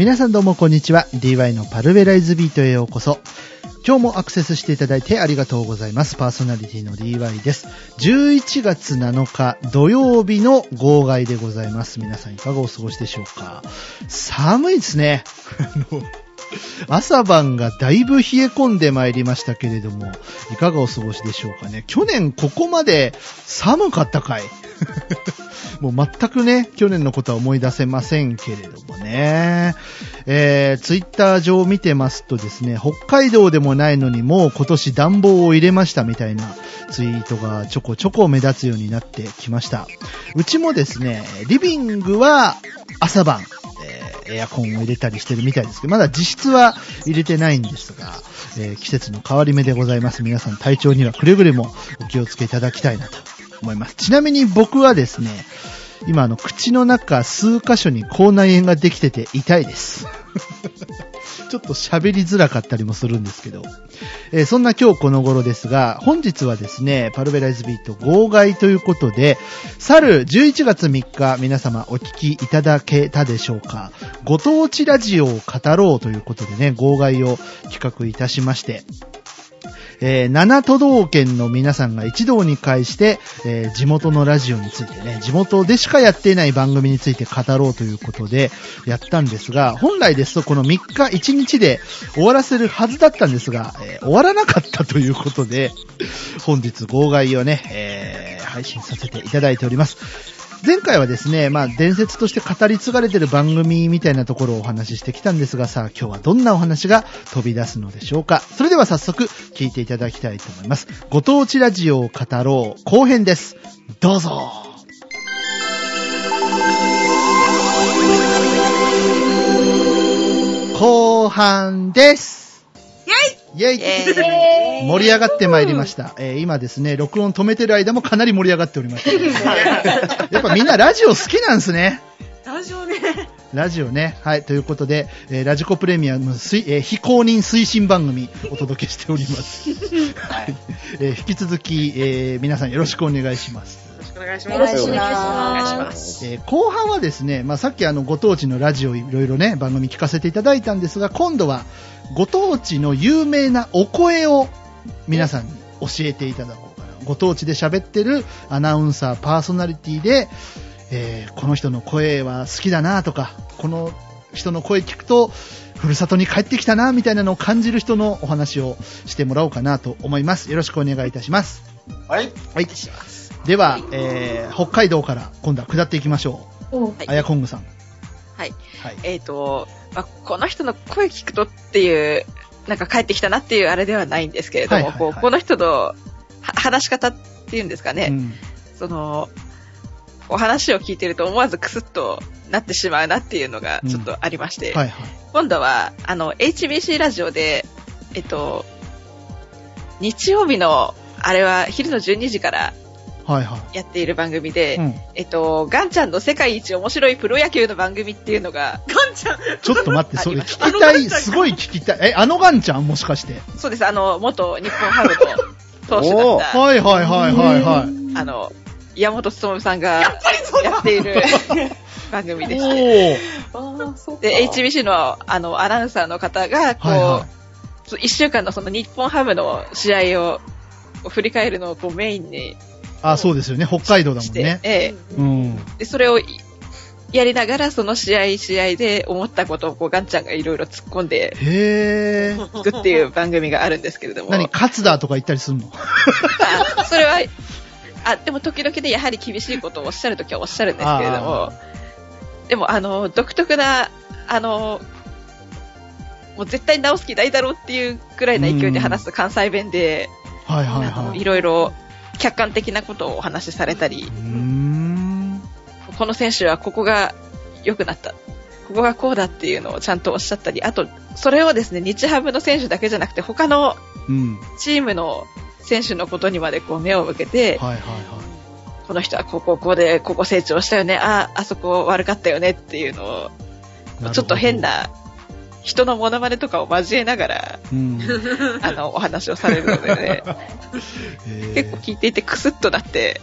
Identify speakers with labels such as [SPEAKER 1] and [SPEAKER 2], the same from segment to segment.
[SPEAKER 1] 皆さんどうもこんにちは。DY のパルベライズビートへようこそ。今日もアクセスしていただいてありがとうございます。パーソナリティの DY です。11月7日土曜日の号外でございます。皆さんいかがお過ごしでしょうか？寒いですね。朝晩がだいぶ冷え込んでまいりましたけれども、いかがお過ごしでしょうかね。去年ここまで寒かったかい もう全くね、去年のことは思い出せませんけれどもね。えー、ツイッター上見てますとですね、北海道でもないのにもう今年暖房を入れましたみたいなツイートがちょこちょこ目立つようになってきました。うちもですね、リビングは朝晩、エアコンを入れたりしてるみたいですけど、まだ実質は入れてないんですが、えー季節の変わり目でございます。皆さん体調にはくれぐれもお気をつけいただきたいなと思います。ちなみに僕はですね、今あの口の中数箇所に口内炎ができてて痛いです。ちょっと喋りづらかったりもするんですけど、えーそんな今日この頃ですが、本日はですね、パルベライズビート号外ということで、去る11月3日皆様お聞きいただけたでしょうか？ご当地ラジオを語ろうということでね、号外を企画いたしまして、えー7都道県の皆さんが一堂に会して、えー地元のラジオについてね、地元でしかやっていない番組について語ろうということでやったんですが、本来ですとこの3日1日で終わらせるはずだったんですが、えー終わらなかったということで、本日号外をね、えー配信させていただいております。前回はですね、まあ伝説として語り継がれてる番組みたいなところをお話ししてきたんですがさあ今日はどんなお話が飛び出すのでしょうか。それでは早速聞いていただきたいと思います。ご当地ラジオを語ろう後編です。どうぞ。後半です。イェイイェイ盛り上がってまいりました。えー今ですね、録音止めてる間もかなり盛り上がっております。やっぱみんなラジオ好きなんですね。
[SPEAKER 2] ラジオね。
[SPEAKER 1] ラジオね。はい。ということで、えーラジコプレミアム推、えー非公認推進番組お届けしております。はい。えー引き続き、えー皆さんよろしくお願いします。
[SPEAKER 2] よろしくお願いし
[SPEAKER 3] お
[SPEAKER 2] ます。
[SPEAKER 3] 願いします。
[SPEAKER 2] お願いします。
[SPEAKER 1] えー後半はですね、まあ、さっきあの、ご当地のラジオいろいろね、番組聞かせていただいたんですが、今度は、ご当地の有名なお声を皆さんに教えていただこうかな。ご当地で喋ってるアナウンサー、パーソナリティで、えーこの人の声は好きだなとか、この人の声聞くと、ふるさとに帰ってきたな、みたいなのを感じる人のお話をしてもらおうかなと思います。よろしくお願いいたします。
[SPEAKER 3] はい。
[SPEAKER 1] はい。では、えー北海道から今度は下っていきましょう。
[SPEAKER 2] はい
[SPEAKER 1] あやこんぐさん。
[SPEAKER 2] はい。
[SPEAKER 1] はい。
[SPEAKER 2] えっ、と、まあ、この人の声聞くとっていう、なんか帰ってきたなっていうあれではないんですけれども、
[SPEAKER 1] はいはいはい。
[SPEAKER 2] こうこの人のは話し方っていうんですかね、
[SPEAKER 1] うん。
[SPEAKER 2] その、お話を聞いてると思わずクスッとなってしまうなっていうのがちょっとありまして、
[SPEAKER 1] はいはい。
[SPEAKER 2] 今度は、あの、HBC ラジオで、えっと、日曜日の、あれは昼の12時からやっている番組で、
[SPEAKER 1] い。うん。
[SPEAKER 2] えっと、ガンちゃんの世界一面白いプロ野球の番組っていうのが、ガンちゃん
[SPEAKER 1] ちょっと待って、それ 聞きたい、すごい聞きたい。え、あのガンちゃんもしかして？
[SPEAKER 2] そうです、あの、元日本ハムの投手だった、
[SPEAKER 1] はいはいはいはいはい。
[SPEAKER 2] あの、山本勉さんがやっている 番組でして。で、HBC のあの、アナウンサーの方が、こう、
[SPEAKER 1] はいは
[SPEAKER 2] そう一週間のその日本ハムの試合を振り返るのをこうメインに
[SPEAKER 1] あ、そうですよね。北海道だもんね。
[SPEAKER 2] ええ
[SPEAKER 1] うん。
[SPEAKER 2] で、それをいやりながら、その試合試合で思ったことをこうガンちゃんがいろいろ突っ込んで
[SPEAKER 1] へー。
[SPEAKER 2] いくっていう番組があるんですけれども。
[SPEAKER 1] 何、勝つだとか言ったりすんの？
[SPEAKER 2] あそれは、あ、でも時々でやはり厳しいことをおっしゃるときはおっしゃるんですけれども、でもあの、独特な、あの、もう絶対直す気ないだろうっていうくらいの勢いで話す関西弁で、
[SPEAKER 1] はいはいはいい。
[SPEAKER 2] ろいろ客観的なことをお話しされたり。この選手はここが良くなった。ここがこうだっていうのをちゃんとおっしゃったり、あと、それをですね、日ハムの選手だけじゃなくて、他の
[SPEAKER 1] うん。
[SPEAKER 2] チームの選手のことにまでこう目を向けて、
[SPEAKER 1] はいはいは
[SPEAKER 2] この人はここここで、ここ成長したよね、あ、あそこ悪かったよねっていうのを、
[SPEAKER 1] い。
[SPEAKER 2] ちょっと変
[SPEAKER 1] な
[SPEAKER 2] 人のモノマネとかを交えながら。あの、お話をされるのでね、結構聞いていてクスッとなって、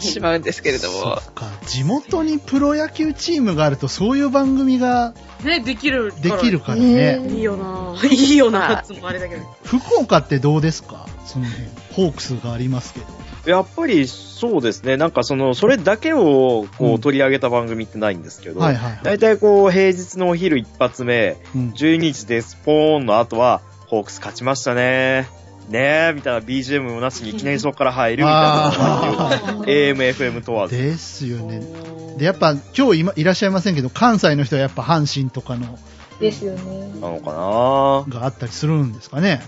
[SPEAKER 2] しまうんですけれど
[SPEAKER 1] そ
[SPEAKER 2] も。
[SPEAKER 1] 地元にプロ野球チームがあると、そういう番組が
[SPEAKER 3] ね、できる。
[SPEAKER 1] できる。からね。
[SPEAKER 3] いいよないいよなつもあれだけど。
[SPEAKER 1] 福岡ってどうですか？その辺。ホークスがありますけど。
[SPEAKER 4] やっぱりそうですね、なんかその、それだけをこ
[SPEAKER 1] う
[SPEAKER 4] 取り上げた番組ってないんですけど、
[SPEAKER 1] はいはいはい。
[SPEAKER 4] 大体こう平日のお昼一発目、
[SPEAKER 1] うん
[SPEAKER 4] 12時でスポーンの後は、ホークス勝ちましたね。ねえ、みたいな BGM もなしにいきなりそこから入るみたいなのが
[SPEAKER 1] あ
[SPEAKER 4] っていう AM、FM 問わず。
[SPEAKER 1] ですよね。で、やっぱ今日今いらっしゃいませんけど、関西の人はやっぱ阪神とかの
[SPEAKER 5] ですよね。
[SPEAKER 4] なのかな？
[SPEAKER 1] があったりするんですかね。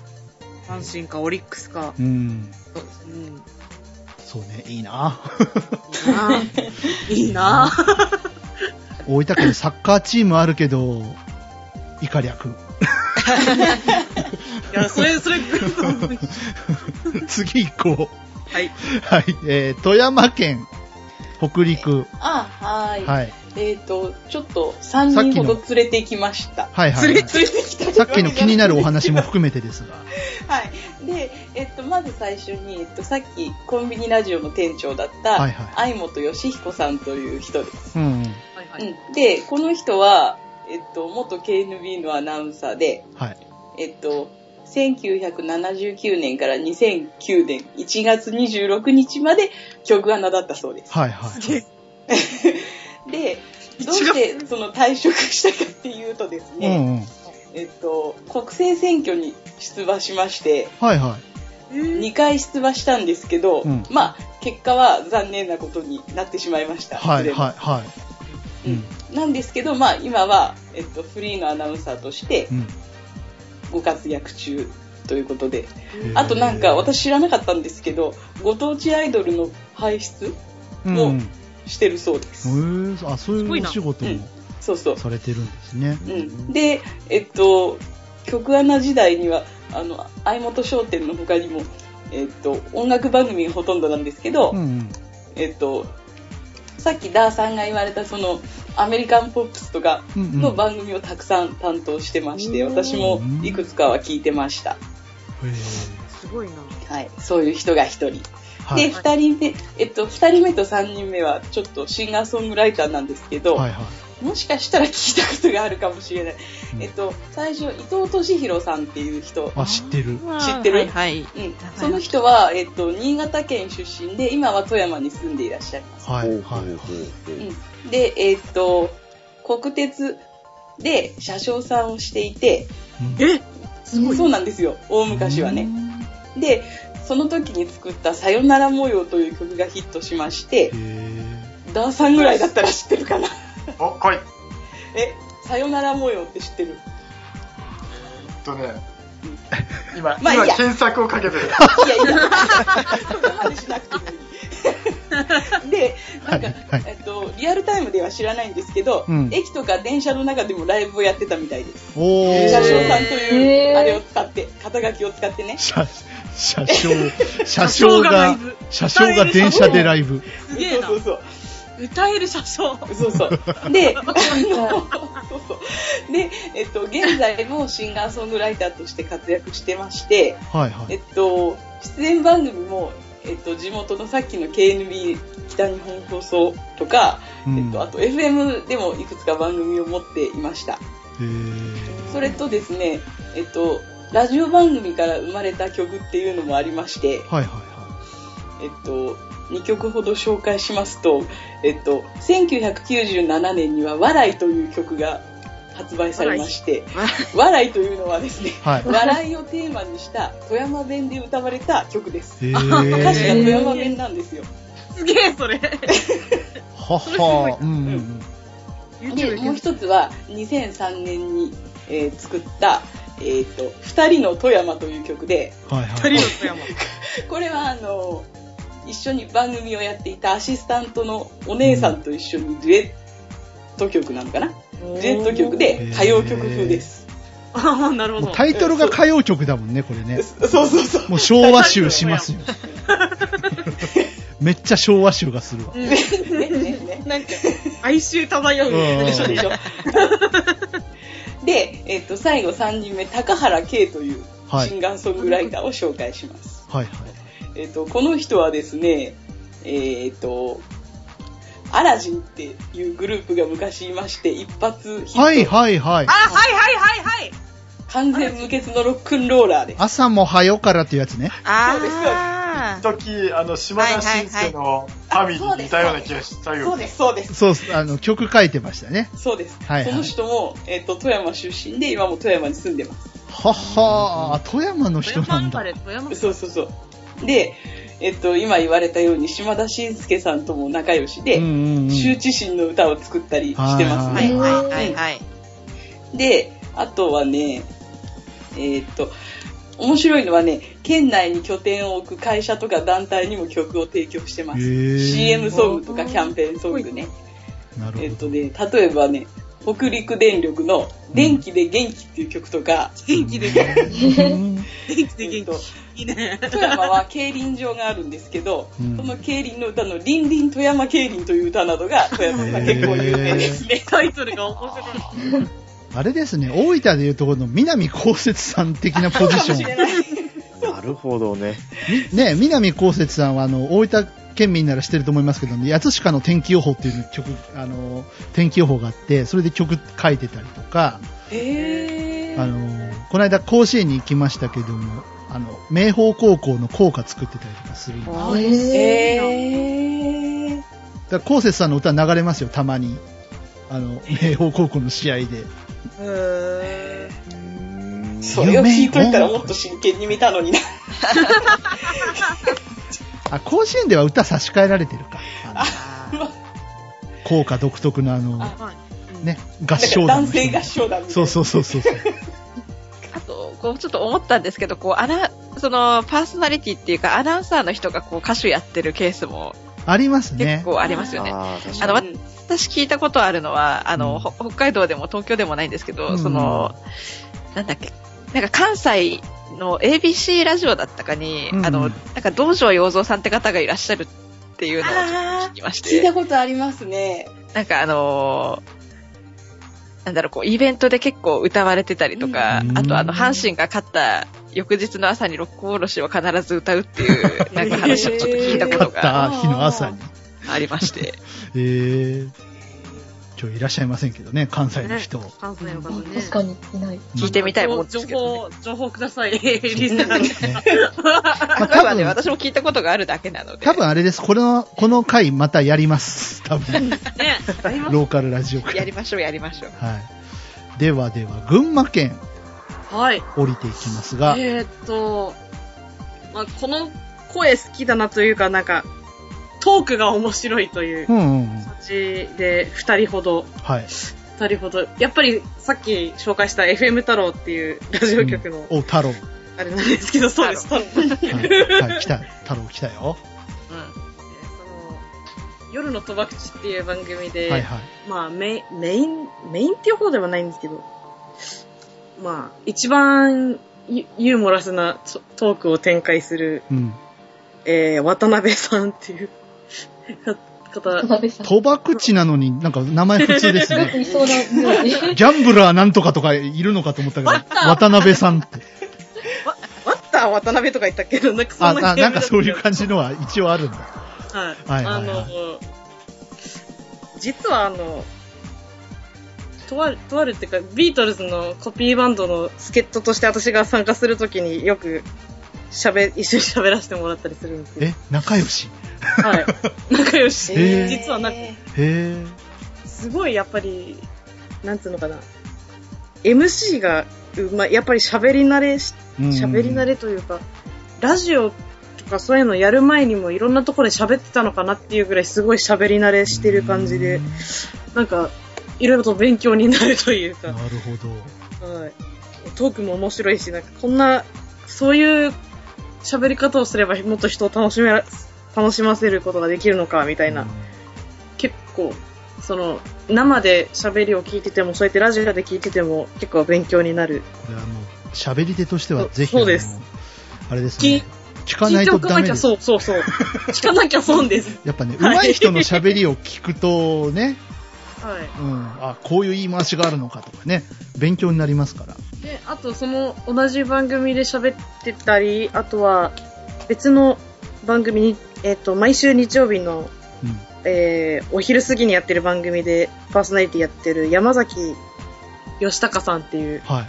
[SPEAKER 3] 阪神かオリックスか。
[SPEAKER 1] うん。
[SPEAKER 3] そうですね。
[SPEAKER 1] そうね、いいな。
[SPEAKER 3] いいな
[SPEAKER 1] 大分県サッカーチームあるけど、イカ略。
[SPEAKER 3] いや、それ、それ、
[SPEAKER 1] 次行こ
[SPEAKER 3] はい。
[SPEAKER 1] う。はい。えー、富山県、北陸。
[SPEAKER 5] あ、はい。
[SPEAKER 1] はい。
[SPEAKER 5] えっ、と、ちょっと3人ほど連れてきました。
[SPEAKER 1] はいはい、
[SPEAKER 3] 連れ
[SPEAKER 1] はい。
[SPEAKER 5] 連れてきた
[SPEAKER 1] さっきの気になるお話も含めてですが。
[SPEAKER 5] はい。で、えっと、まず最初に、えっと、さっきコンビニラジオの店長だった、
[SPEAKER 1] はいはい
[SPEAKER 5] 相本義彦さんという人です。
[SPEAKER 1] うんうん。
[SPEAKER 3] はいはい。
[SPEAKER 5] うん。で、この人は、えっと、元 KNB のアナウンサーで、
[SPEAKER 1] はい。
[SPEAKER 5] えっと、1979年から2009年1月26日まで曲穴だったそうです。
[SPEAKER 1] はいはい。
[SPEAKER 3] すげえ。
[SPEAKER 5] で、どうしてその退職したかっていうとですね、
[SPEAKER 1] うんうん。
[SPEAKER 5] えっと、国政選挙に出馬しまして、
[SPEAKER 1] はいはい。
[SPEAKER 3] えー
[SPEAKER 5] 2回出馬したんですけど、
[SPEAKER 1] うん
[SPEAKER 5] まあ、結果は残念なことになってしまいました。
[SPEAKER 1] はいはいはい。うん。
[SPEAKER 5] なんですけど、まあ、今は、えっと、フリーのアナウンサーとして
[SPEAKER 1] うん。
[SPEAKER 5] ご活躍中ということで、あとなんか、私知らなかったんですけど、ご当地アイドルの輩出
[SPEAKER 1] うん
[SPEAKER 5] もうしてるそうです。
[SPEAKER 1] へーあ、そういうお仕事も
[SPEAKER 5] そうそう。
[SPEAKER 1] されてるんですね。
[SPEAKER 5] うん、で、えっと、曲穴時代には、あの、相本商店の他にも、えっと、音楽番組がほとんどなんですけど、
[SPEAKER 1] うんうん。
[SPEAKER 5] えっと、さっきダーさんが言われたその、アメリカンポップスとか
[SPEAKER 1] うんうん
[SPEAKER 5] の番組をたくさん担当してまして、
[SPEAKER 3] うん
[SPEAKER 5] 私もいくつかは聞いてました。
[SPEAKER 1] へー
[SPEAKER 3] すごいな。
[SPEAKER 5] はい。そういう人が一人。で、
[SPEAKER 1] はい。
[SPEAKER 5] 二人目、えっと、二人目と三人目はちょっとシンガーソングライターなんですけど、
[SPEAKER 1] はいはい。
[SPEAKER 5] もしかしたら聞いたことがあるかもしれない。
[SPEAKER 1] うん
[SPEAKER 5] えっと、最初、伊藤敏弘さんっていう人、
[SPEAKER 1] あ、知ってる。
[SPEAKER 5] 知ってる？
[SPEAKER 2] はいはい。
[SPEAKER 5] うん、その人は、えっと、新潟県出身で、今は富山に住んでいらっしゃいます。
[SPEAKER 1] はいはい
[SPEAKER 4] う
[SPEAKER 5] ん、で、えっと、国鉄で車掌さんをしていて、
[SPEAKER 1] うん
[SPEAKER 3] えすごい。
[SPEAKER 5] そうなんですよ、大昔はね。で、その時に作ったさよなら模様という曲がヒットしましてダーさんぐらいだったら知ってるかな。
[SPEAKER 6] お、来い。
[SPEAKER 5] え、さよなら模様って知ってる？
[SPEAKER 6] えっとね、今、
[SPEAKER 5] まあ
[SPEAKER 6] 今検索をかけてる。
[SPEAKER 5] いやいや、そんな話しなくてもいい。で、なんか、
[SPEAKER 1] はいはい
[SPEAKER 5] えっと、リアルタイムでは知らないんですけど、
[SPEAKER 1] うん
[SPEAKER 5] 駅とか電車の中でもライブをやってたみたいです。車掌さんという、あれを使って、肩書きを使ってね。
[SPEAKER 1] 車、車掌、車掌が、車掌が電車でライブ。
[SPEAKER 3] すげえな
[SPEAKER 5] そ。うそう
[SPEAKER 3] 歌える車掌。
[SPEAKER 5] そう。そうそう。で、あのそうそう。で、えっと、現在もシンガーソングライターとして活躍してまして、
[SPEAKER 1] はいはい。
[SPEAKER 5] えっと、出演番組も、えっと、地元のさっきの KNB 北日本放送とか、
[SPEAKER 1] うん
[SPEAKER 5] えっと、あと FM でもいくつか番組を持っていました。それとですね、えっと、ラジオ番組から生まれた曲っていうのもありまして、
[SPEAKER 1] はいはいは
[SPEAKER 5] えっと、2曲ほど紹介しますと、えっと、1997年には、笑いという曲が発売されまして、笑いというのはですね、
[SPEAKER 1] い。はい。
[SPEAKER 5] 笑いをテーマにした富山弁で歌われた曲です。
[SPEAKER 1] へ
[SPEAKER 5] 歌詞が
[SPEAKER 1] ー。
[SPEAKER 5] 富山弁なんですよ。
[SPEAKER 3] すげえ、それ。
[SPEAKER 1] はは。うんうんうん。
[SPEAKER 5] で、もう一つは2003年に、えー作った、えっ、と、二人の富山という曲で、
[SPEAKER 1] はいはい。
[SPEAKER 3] 二人の富山。
[SPEAKER 5] これはあの、一緒に番組をやっていたアシスタントのお姉さんと一緒にデュエット曲なのかな？デュエット曲で歌謡曲風です。
[SPEAKER 3] ああ、なるほど。
[SPEAKER 1] タイトルが歌謡曲だもんね、これね。
[SPEAKER 5] そうそうそう。
[SPEAKER 1] もう昭和集しますよ。めっちゃ昭和集がするわ。
[SPEAKER 5] ねねね。
[SPEAKER 3] なんか、哀愁漂う。
[SPEAKER 1] うん
[SPEAKER 5] でしょでしょ。で、えっ、と、最後3人目、高原圭という
[SPEAKER 1] はい
[SPEAKER 5] シンガーソングライターを紹介します。
[SPEAKER 1] はいはい。
[SPEAKER 5] えっ、と、この人はですね、えっ、と、アラジンっていうグループが昔いまして、一発ヒット。
[SPEAKER 1] はいはいはい
[SPEAKER 3] あ、。はいはいはいはい。
[SPEAKER 5] 完全無欠のロックンローラーです。
[SPEAKER 1] 朝もはよからっていうやつね。
[SPEAKER 2] あ
[SPEAKER 6] 時、あの、島田紳介のファミリーに似たような気がしたよ。
[SPEAKER 5] そうです、そうです。
[SPEAKER 1] そう、あの、曲書いてましたね。
[SPEAKER 5] そうです。
[SPEAKER 1] はいはい
[SPEAKER 5] その人も、えっ、と、富山出身で、今も富山に住んでます。
[SPEAKER 1] はっはー、富山の人なんだ。
[SPEAKER 3] 富山生まれ富山
[SPEAKER 5] そうそうそう。で、えっ、と、今言われたように、島田紳介さんとも仲良しで、
[SPEAKER 1] うんうんうん
[SPEAKER 5] 羞恥心の歌を作ったりしてます
[SPEAKER 2] あ。
[SPEAKER 5] ね。
[SPEAKER 2] はいはいはいはい。
[SPEAKER 5] で、あとはね、えーっと、面白いのはね、県内に拠点を置く会社とか団体にも曲を提供してます。
[SPEAKER 1] へー
[SPEAKER 5] CM ソングとかキャンペーンソングね。
[SPEAKER 1] なるほど。
[SPEAKER 5] えーっとね、例えばね、北陸電力の電気で元気っていう曲とか、
[SPEAKER 3] 元気で元
[SPEAKER 1] うん
[SPEAKER 3] 気で元
[SPEAKER 5] えーっと
[SPEAKER 3] 気。いいね。
[SPEAKER 5] 富山は競輪場があるんですけど、
[SPEAKER 1] うん
[SPEAKER 5] その競輪の歌のリンリン富山競輪という歌などが富山が結構有名ですね。
[SPEAKER 3] タイトルが面白い。
[SPEAKER 1] あれですね、大分でいうところの南こうせつさん的なポジション。
[SPEAKER 4] なるほどね。
[SPEAKER 1] みね、南こうせつさんは、あの、大分県民なら知ってると思いますけど、八塚の天気予報っていう曲、あの、天気予報があって、それで曲書いてたりとか、
[SPEAKER 5] へー。
[SPEAKER 1] あの、この間甲子園に行きましたけども、あの、明豊高校の校歌作ってたりとかするんで。だか
[SPEAKER 5] へー。
[SPEAKER 1] ら、こうせつさんの歌流れますよ、たまに。あの、明豊高校の試合で。
[SPEAKER 3] へ
[SPEAKER 5] それを聞いといたらもっと真剣に見たのにな。
[SPEAKER 1] あ、甲子園では歌差し替えられてるか。あの
[SPEAKER 2] あ
[SPEAKER 1] 校歌独特のあの、
[SPEAKER 5] あ
[SPEAKER 1] ね、合唱団
[SPEAKER 5] 男性合唱団。
[SPEAKER 1] そうそうそうそうそう。
[SPEAKER 2] あと、こう、ちょっと思ったんですけど、こう、アナ、その、パーソナリティっていうか、アナウンサーの人がこう、歌手やってるケースも
[SPEAKER 1] ありますね
[SPEAKER 2] 結。構ありますよね。
[SPEAKER 4] あ
[SPEAKER 2] の、私聞いたことあるのは、あの、
[SPEAKER 1] うん。
[SPEAKER 2] ほ北海道でも東京でもないんですけど、
[SPEAKER 1] うん。
[SPEAKER 2] その、なんだっけ、なんか関西の ABC ラジオだったかに、
[SPEAKER 1] うん。
[SPEAKER 2] あの、なんか道場洋蔵さんって方がいらっしゃるっていうのを聞きまし
[SPEAKER 5] 聞いた
[SPEAKER 2] て、
[SPEAKER 5] ことありますね。
[SPEAKER 2] なんかあのなんだろう、こう、イベントで結構歌われてたりとか、
[SPEAKER 1] うん。
[SPEAKER 2] あとあの、阪神が勝った翌日の朝に六甲おろしを必ず歌うっていう、なんか話をちょっと聞いたこと
[SPEAKER 1] 勝っ
[SPEAKER 2] が
[SPEAKER 1] た日の朝に。
[SPEAKER 2] ありまして、
[SPEAKER 1] えー、今日いらっしゃいませんけどね、関西の人。
[SPEAKER 3] 関西の方ね。
[SPEAKER 7] 確かにいない。
[SPEAKER 2] 聞いてみたいもんで
[SPEAKER 3] 情
[SPEAKER 2] すけど、ね。
[SPEAKER 3] 報、情報ください、リスナーに。
[SPEAKER 1] ね
[SPEAKER 2] まあ、
[SPEAKER 1] 多分
[SPEAKER 2] ね、私も聞いたことがあるだけなので。
[SPEAKER 1] 多分あれです。この、この回またやります。多分。
[SPEAKER 3] ね、あります
[SPEAKER 1] ローカルラジオ会。
[SPEAKER 2] やりましょう、やりましょう。
[SPEAKER 1] はい。ではでは、群馬県
[SPEAKER 3] はい。
[SPEAKER 1] 降りていきますが、
[SPEAKER 3] えーっと、まあ、この声好きだなというか、なんか、トークが面白いという
[SPEAKER 1] うんうんうん。
[SPEAKER 3] 感じで、二人ほど、
[SPEAKER 1] はい。
[SPEAKER 3] 二人ほど、やっぱりさっき紹介した FM 太郎っていうラジオ局の、
[SPEAKER 1] お、太郎。
[SPEAKER 3] あれなんですけど、そうです、太郎。
[SPEAKER 1] はい。はい、来た。太郎来たよ。
[SPEAKER 3] その夜の賭博地っていう番組で、
[SPEAKER 1] はいはい。
[SPEAKER 3] まあメイン、メイン、メインっていう方ではないんですけど、まあ、一番ユユーモラスなトトークを展開する、
[SPEAKER 1] うん。
[SPEAKER 3] えー、渡辺さんっていう
[SPEAKER 1] 賭博地なのになんか名前普通ですね。
[SPEAKER 7] いそうな名字。
[SPEAKER 1] ギャンブラーなんとかとかいるのかと思ったけど、渡辺さんって。
[SPEAKER 3] ワッター渡辺とか言ったけ？ど、なんかそ
[SPEAKER 1] あ、
[SPEAKER 3] んな
[SPEAKER 1] ななんかそういう
[SPEAKER 3] じ。
[SPEAKER 1] 感じのは一応あるんだ。
[SPEAKER 3] はい。
[SPEAKER 1] はいはいはい
[SPEAKER 3] あの、実はあの、とある、とあるっていうか、ビートルズのコピーバンドの助っ人として私が参加するときによく喋、一緒に喋らせてもらったりするんですけど。
[SPEAKER 1] え、仲良し？
[SPEAKER 3] はい。仲良し。
[SPEAKER 1] へー
[SPEAKER 3] 実はなんか、
[SPEAKER 1] へえ。
[SPEAKER 3] すごいやっぱり、なんつうのかな。MC がうまい。やっぱり喋り慣れし、
[SPEAKER 1] うん
[SPEAKER 3] 喋り慣れというか、ラジオとかそういうのやる前にもいろんなところで喋ってたのかなっていうぐらいすごい喋り慣れしてる感じで、なんか、いろいろと勉強になるというか
[SPEAKER 1] な、るほど。
[SPEAKER 3] はい。トークも面白いし、なんかこんな、そういう喋り方をすればもっと人を楽しめら、楽しませることができるのか、みたいな。結構、その、生で喋りを聞いてても、そうやってラジオで聞いてても結構勉強になる。
[SPEAKER 1] これあの、喋り手としては
[SPEAKER 3] そ
[SPEAKER 1] ぜひ、
[SPEAKER 3] そうです
[SPEAKER 1] あれですね。聞かないとダメです。
[SPEAKER 3] そうそうそう。聞かなきゃ損です。
[SPEAKER 1] やっぱね、
[SPEAKER 3] はい
[SPEAKER 1] 上手い人の喋りを聞くとね、
[SPEAKER 3] はい。
[SPEAKER 1] うん、あ、こういう言い回しがあるのかとかね、勉強になりますから。
[SPEAKER 3] で、あとその同じ番組で喋ってたり、あとは別の番組にえっ、と、毎週日曜日の、
[SPEAKER 1] うん。
[SPEAKER 3] えー、お昼過ぎにやってる番組でパーソナリティやってる山崎義孝さんっていう、
[SPEAKER 1] はい。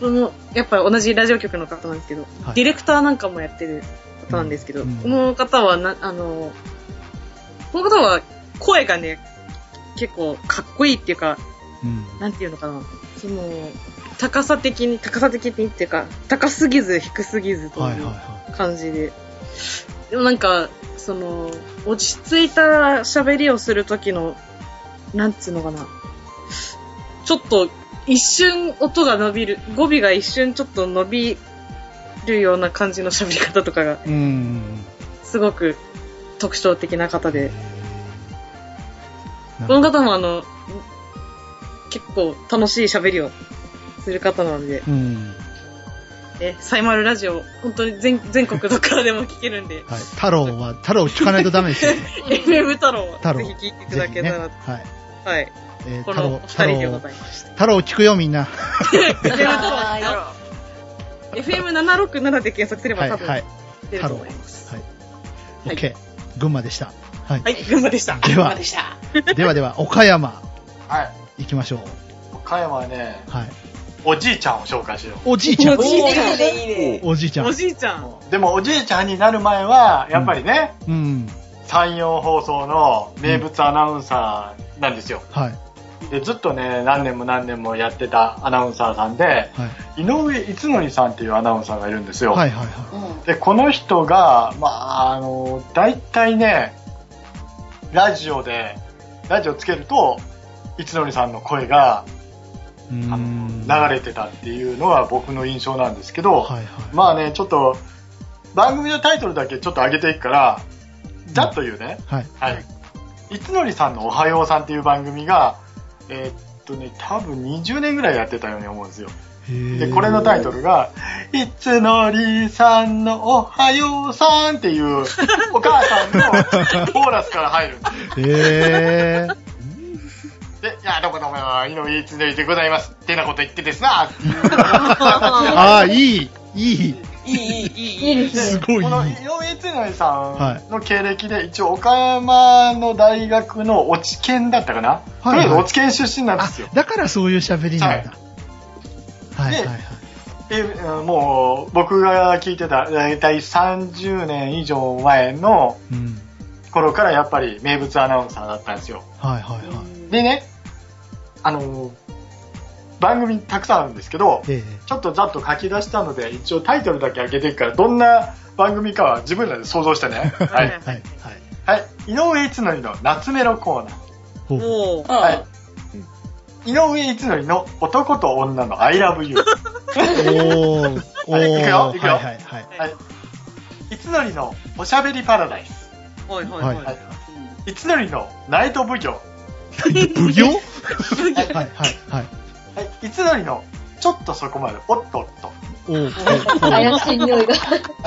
[SPEAKER 3] この、やっぱり同じラジオ局の方なんですけど、
[SPEAKER 1] はい
[SPEAKER 3] ディレクターなんかもやってる方なんですけど、
[SPEAKER 1] うん
[SPEAKER 3] この方はな、あの、この方は声がね、結構かっこいいっていうか、
[SPEAKER 1] うん。
[SPEAKER 3] なんていうのかな、その、高さ的に、高さ的にっていうか、高すぎず低すぎずと
[SPEAKER 1] はいはい
[SPEAKER 3] いう
[SPEAKER 1] は
[SPEAKER 3] 感じで。でもなんか、その、落ち着いた喋りをするときの、なんつうのかな。ちょっと、一瞬音が伸びる、語尾が一瞬ちょっと伸びるような感じの喋り方とかが。すごく特徴的な方で。
[SPEAKER 1] な
[SPEAKER 3] この方もあの、結構楽しい喋りをする方なので、
[SPEAKER 1] うん。
[SPEAKER 3] え、サイマルラジオ、本当に全全国どっからでも聞けるんで、
[SPEAKER 1] はい。太郎は、太郎聞かないとダメですよ。
[SPEAKER 3] FM 太郎、
[SPEAKER 1] 太郎
[SPEAKER 3] ぜひ聞いていただ。けたら、
[SPEAKER 1] はい。
[SPEAKER 3] はい。
[SPEAKER 1] えー、
[SPEAKER 3] こ
[SPEAKER 1] 太郎
[SPEAKER 3] の、二人でご
[SPEAKER 1] 太郎、
[SPEAKER 3] ざいました。
[SPEAKER 1] 太郎聞くよみんな。
[SPEAKER 3] FM767 で検索すれば
[SPEAKER 1] はい、
[SPEAKER 3] 多分
[SPEAKER 1] はい。
[SPEAKER 3] 出ると思います。
[SPEAKER 1] はい。
[SPEAKER 3] はい
[SPEAKER 1] OK。群馬でした。はい。
[SPEAKER 3] はい、群馬でした。
[SPEAKER 1] では
[SPEAKER 5] で、した。
[SPEAKER 1] ではでは、岡山、
[SPEAKER 6] はい。
[SPEAKER 1] 行きましょう。
[SPEAKER 6] 岡山はね、
[SPEAKER 1] はい。
[SPEAKER 6] おじいちゃんを紹介しよ
[SPEAKER 1] おじいちゃん
[SPEAKER 3] お。じいちゃん
[SPEAKER 5] いいね、いいね。
[SPEAKER 1] おじいちゃん
[SPEAKER 3] お。じいちゃん。
[SPEAKER 6] う。でもおじいちゃんになる前は、やっぱりね、
[SPEAKER 1] うん。
[SPEAKER 6] 山陽放送の名物アナウンサーなんですよ。
[SPEAKER 1] はい。
[SPEAKER 6] で、ずっとね、何年も何年もやってたアナウンサーさんで、
[SPEAKER 1] はい。
[SPEAKER 6] 井上逸則さんっていうアナウンサーがいるんですよ。
[SPEAKER 1] はいはいは
[SPEAKER 5] うん
[SPEAKER 6] で、この人が、まあ、あの、大体ね、ラジオで、ラジオつけると、逸則さんの声があ
[SPEAKER 1] ん。
[SPEAKER 6] の流れてたっていうのは僕の印象なんですけど、
[SPEAKER 1] はいはい。
[SPEAKER 6] まあね、ちょっと、番組のタイトルだけちょっと上げていくから、ざっと言うね。
[SPEAKER 1] はい。
[SPEAKER 6] はい。いつのりさんのおはようさんっていう番組が、えーっとね、多分20年ぐらいやってたように思うんですよ。で、これのタイトルが、いつのりさんのおはようさんっていう、お母さんのコーラスから入るんです。
[SPEAKER 1] へー。
[SPEAKER 6] で、いや、どうもどうも、井上いつのりでございます。ってなこと言ってですな、っていう。
[SPEAKER 1] ああ、いい、いい。
[SPEAKER 5] いい、いい、いい。
[SPEAKER 7] す
[SPEAKER 1] ごいいい
[SPEAKER 6] こ。の井上つのりさんの経歴で、一応岡山の大学の落ち研だったかな、
[SPEAKER 1] はい
[SPEAKER 6] とりあえず落ち研出身なんで
[SPEAKER 1] あ
[SPEAKER 6] すよ。、
[SPEAKER 1] だからそういう喋りなんだ。はいはいはい。
[SPEAKER 6] で、うんもう僕が聞いてた、だいたい30年以上前の
[SPEAKER 1] うん。
[SPEAKER 6] 頃からやっぱり名物アナウンサーだったんですよ。
[SPEAKER 1] はいはいはい。
[SPEAKER 6] でね、あの、番組たくさんあるんですけど、
[SPEAKER 1] え
[SPEAKER 6] ちょっとざっと書き出したので、一応タイトルだけ上げていくから、どんな番組かは自分らで想像してね。は
[SPEAKER 1] え。
[SPEAKER 6] い。
[SPEAKER 1] はいはい。
[SPEAKER 6] はい。井上いつのりの夏メロコーナー。はい。井上いつのりの男と女の I love you。
[SPEAKER 1] おー。お
[SPEAKER 6] はいくよ行くよ
[SPEAKER 1] はいはいはい。
[SPEAKER 6] はい。いつのりのおしゃべりパラダイス。
[SPEAKER 3] はいはい
[SPEAKER 1] はい
[SPEAKER 3] はい。
[SPEAKER 6] いつのりのナイト奉行。
[SPEAKER 1] 奉行？はいはいはい。
[SPEAKER 6] はい。いつのりのちょっとそこまでおっとっと。
[SPEAKER 1] おー。
[SPEAKER 7] 怪しい匂いが。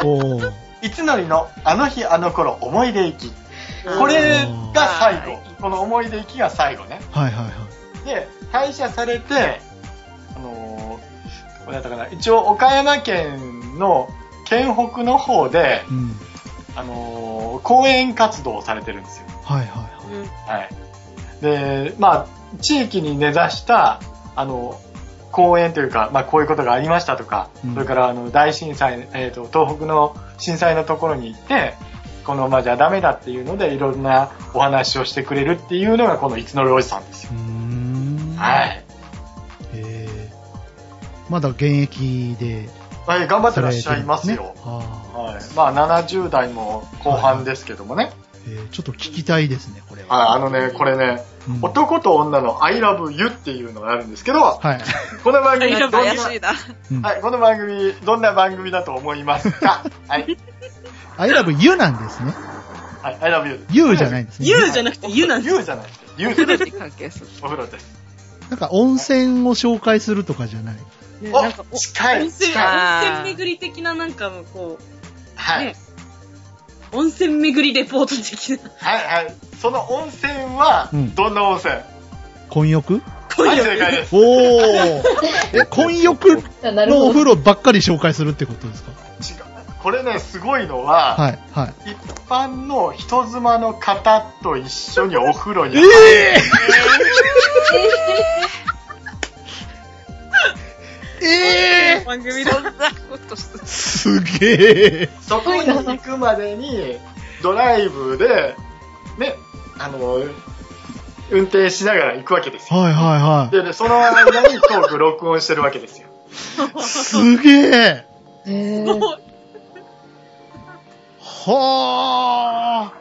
[SPEAKER 1] おー。
[SPEAKER 6] いつのりのあの日あの頃思い出行き。これが最後。この思い出行きが最後ね。
[SPEAKER 1] はいはいはい。
[SPEAKER 6] で、退社されて、あのー、だったかな、一応岡山県の県北の方で、
[SPEAKER 1] うん。
[SPEAKER 6] あのー、講演活動をされてるんですよ。
[SPEAKER 1] はいはいはい。
[SPEAKER 6] はい。で、まあ、地域に根ざした、あの、講演というか、まあ、こういうことがありましたとか、
[SPEAKER 1] うん
[SPEAKER 6] それから、あの、大震災、えっ、と、東北の震災のところに行って、このままじゃダメだっていうので、いろんなお話をしてくれるっていうのが、このいつのりおじさんですよ。はい。
[SPEAKER 1] へーまだ現役で
[SPEAKER 6] はい、頑張ってらっしゃいますよ。
[SPEAKER 1] ねあ
[SPEAKER 6] はい。まあ、70代も後半ですけどもね。
[SPEAKER 1] ーえーちょっと聞きたいですね、これは。
[SPEAKER 6] はい、あのね、これね、
[SPEAKER 1] うん
[SPEAKER 6] 男と女の I love you っていうのがあるんですけど、
[SPEAKER 1] はい。
[SPEAKER 6] この番組どんな、はい、この番組、どんな番組だと思いますか？はい。
[SPEAKER 1] I love you なんですね。
[SPEAKER 6] はい、I love you。
[SPEAKER 1] you じゃないんですね。
[SPEAKER 3] 言うじゃなくて言うなんです
[SPEAKER 6] You じゃないです。You
[SPEAKER 2] 風呂に関係する。
[SPEAKER 6] お風呂です。
[SPEAKER 1] なんか温泉を紹介するとかじゃない？
[SPEAKER 6] お
[SPEAKER 3] ねなんか、お
[SPEAKER 6] 近い。
[SPEAKER 3] 温泉、温泉巡り的ななんかのこう、
[SPEAKER 6] はい
[SPEAKER 3] ね。温泉巡りレポート的な。
[SPEAKER 6] はい、はい。その温泉は
[SPEAKER 1] うん、
[SPEAKER 6] どんな温泉、
[SPEAKER 1] 混浴？
[SPEAKER 6] はい、正解です。
[SPEAKER 1] おー。え、混浴。のお風呂ばっかり紹介するってことですか？
[SPEAKER 6] 違う。これね、すごいのは、
[SPEAKER 1] はい、はい。
[SPEAKER 6] 一般の人妻の方と一緒にお風呂に
[SPEAKER 1] え
[SPEAKER 6] 入る。
[SPEAKER 1] え ええ
[SPEAKER 3] 番組だ。
[SPEAKER 2] そんなことす。
[SPEAKER 1] すげえ。
[SPEAKER 6] そこに行くまでに、ドライブで、ね、あの、運転しながら行くわけですよ。
[SPEAKER 1] はいはいは
[SPEAKER 6] で、でその間にトーク録音してるわけですよ。
[SPEAKER 1] すげえ。
[SPEAKER 7] えー、
[SPEAKER 1] はあ。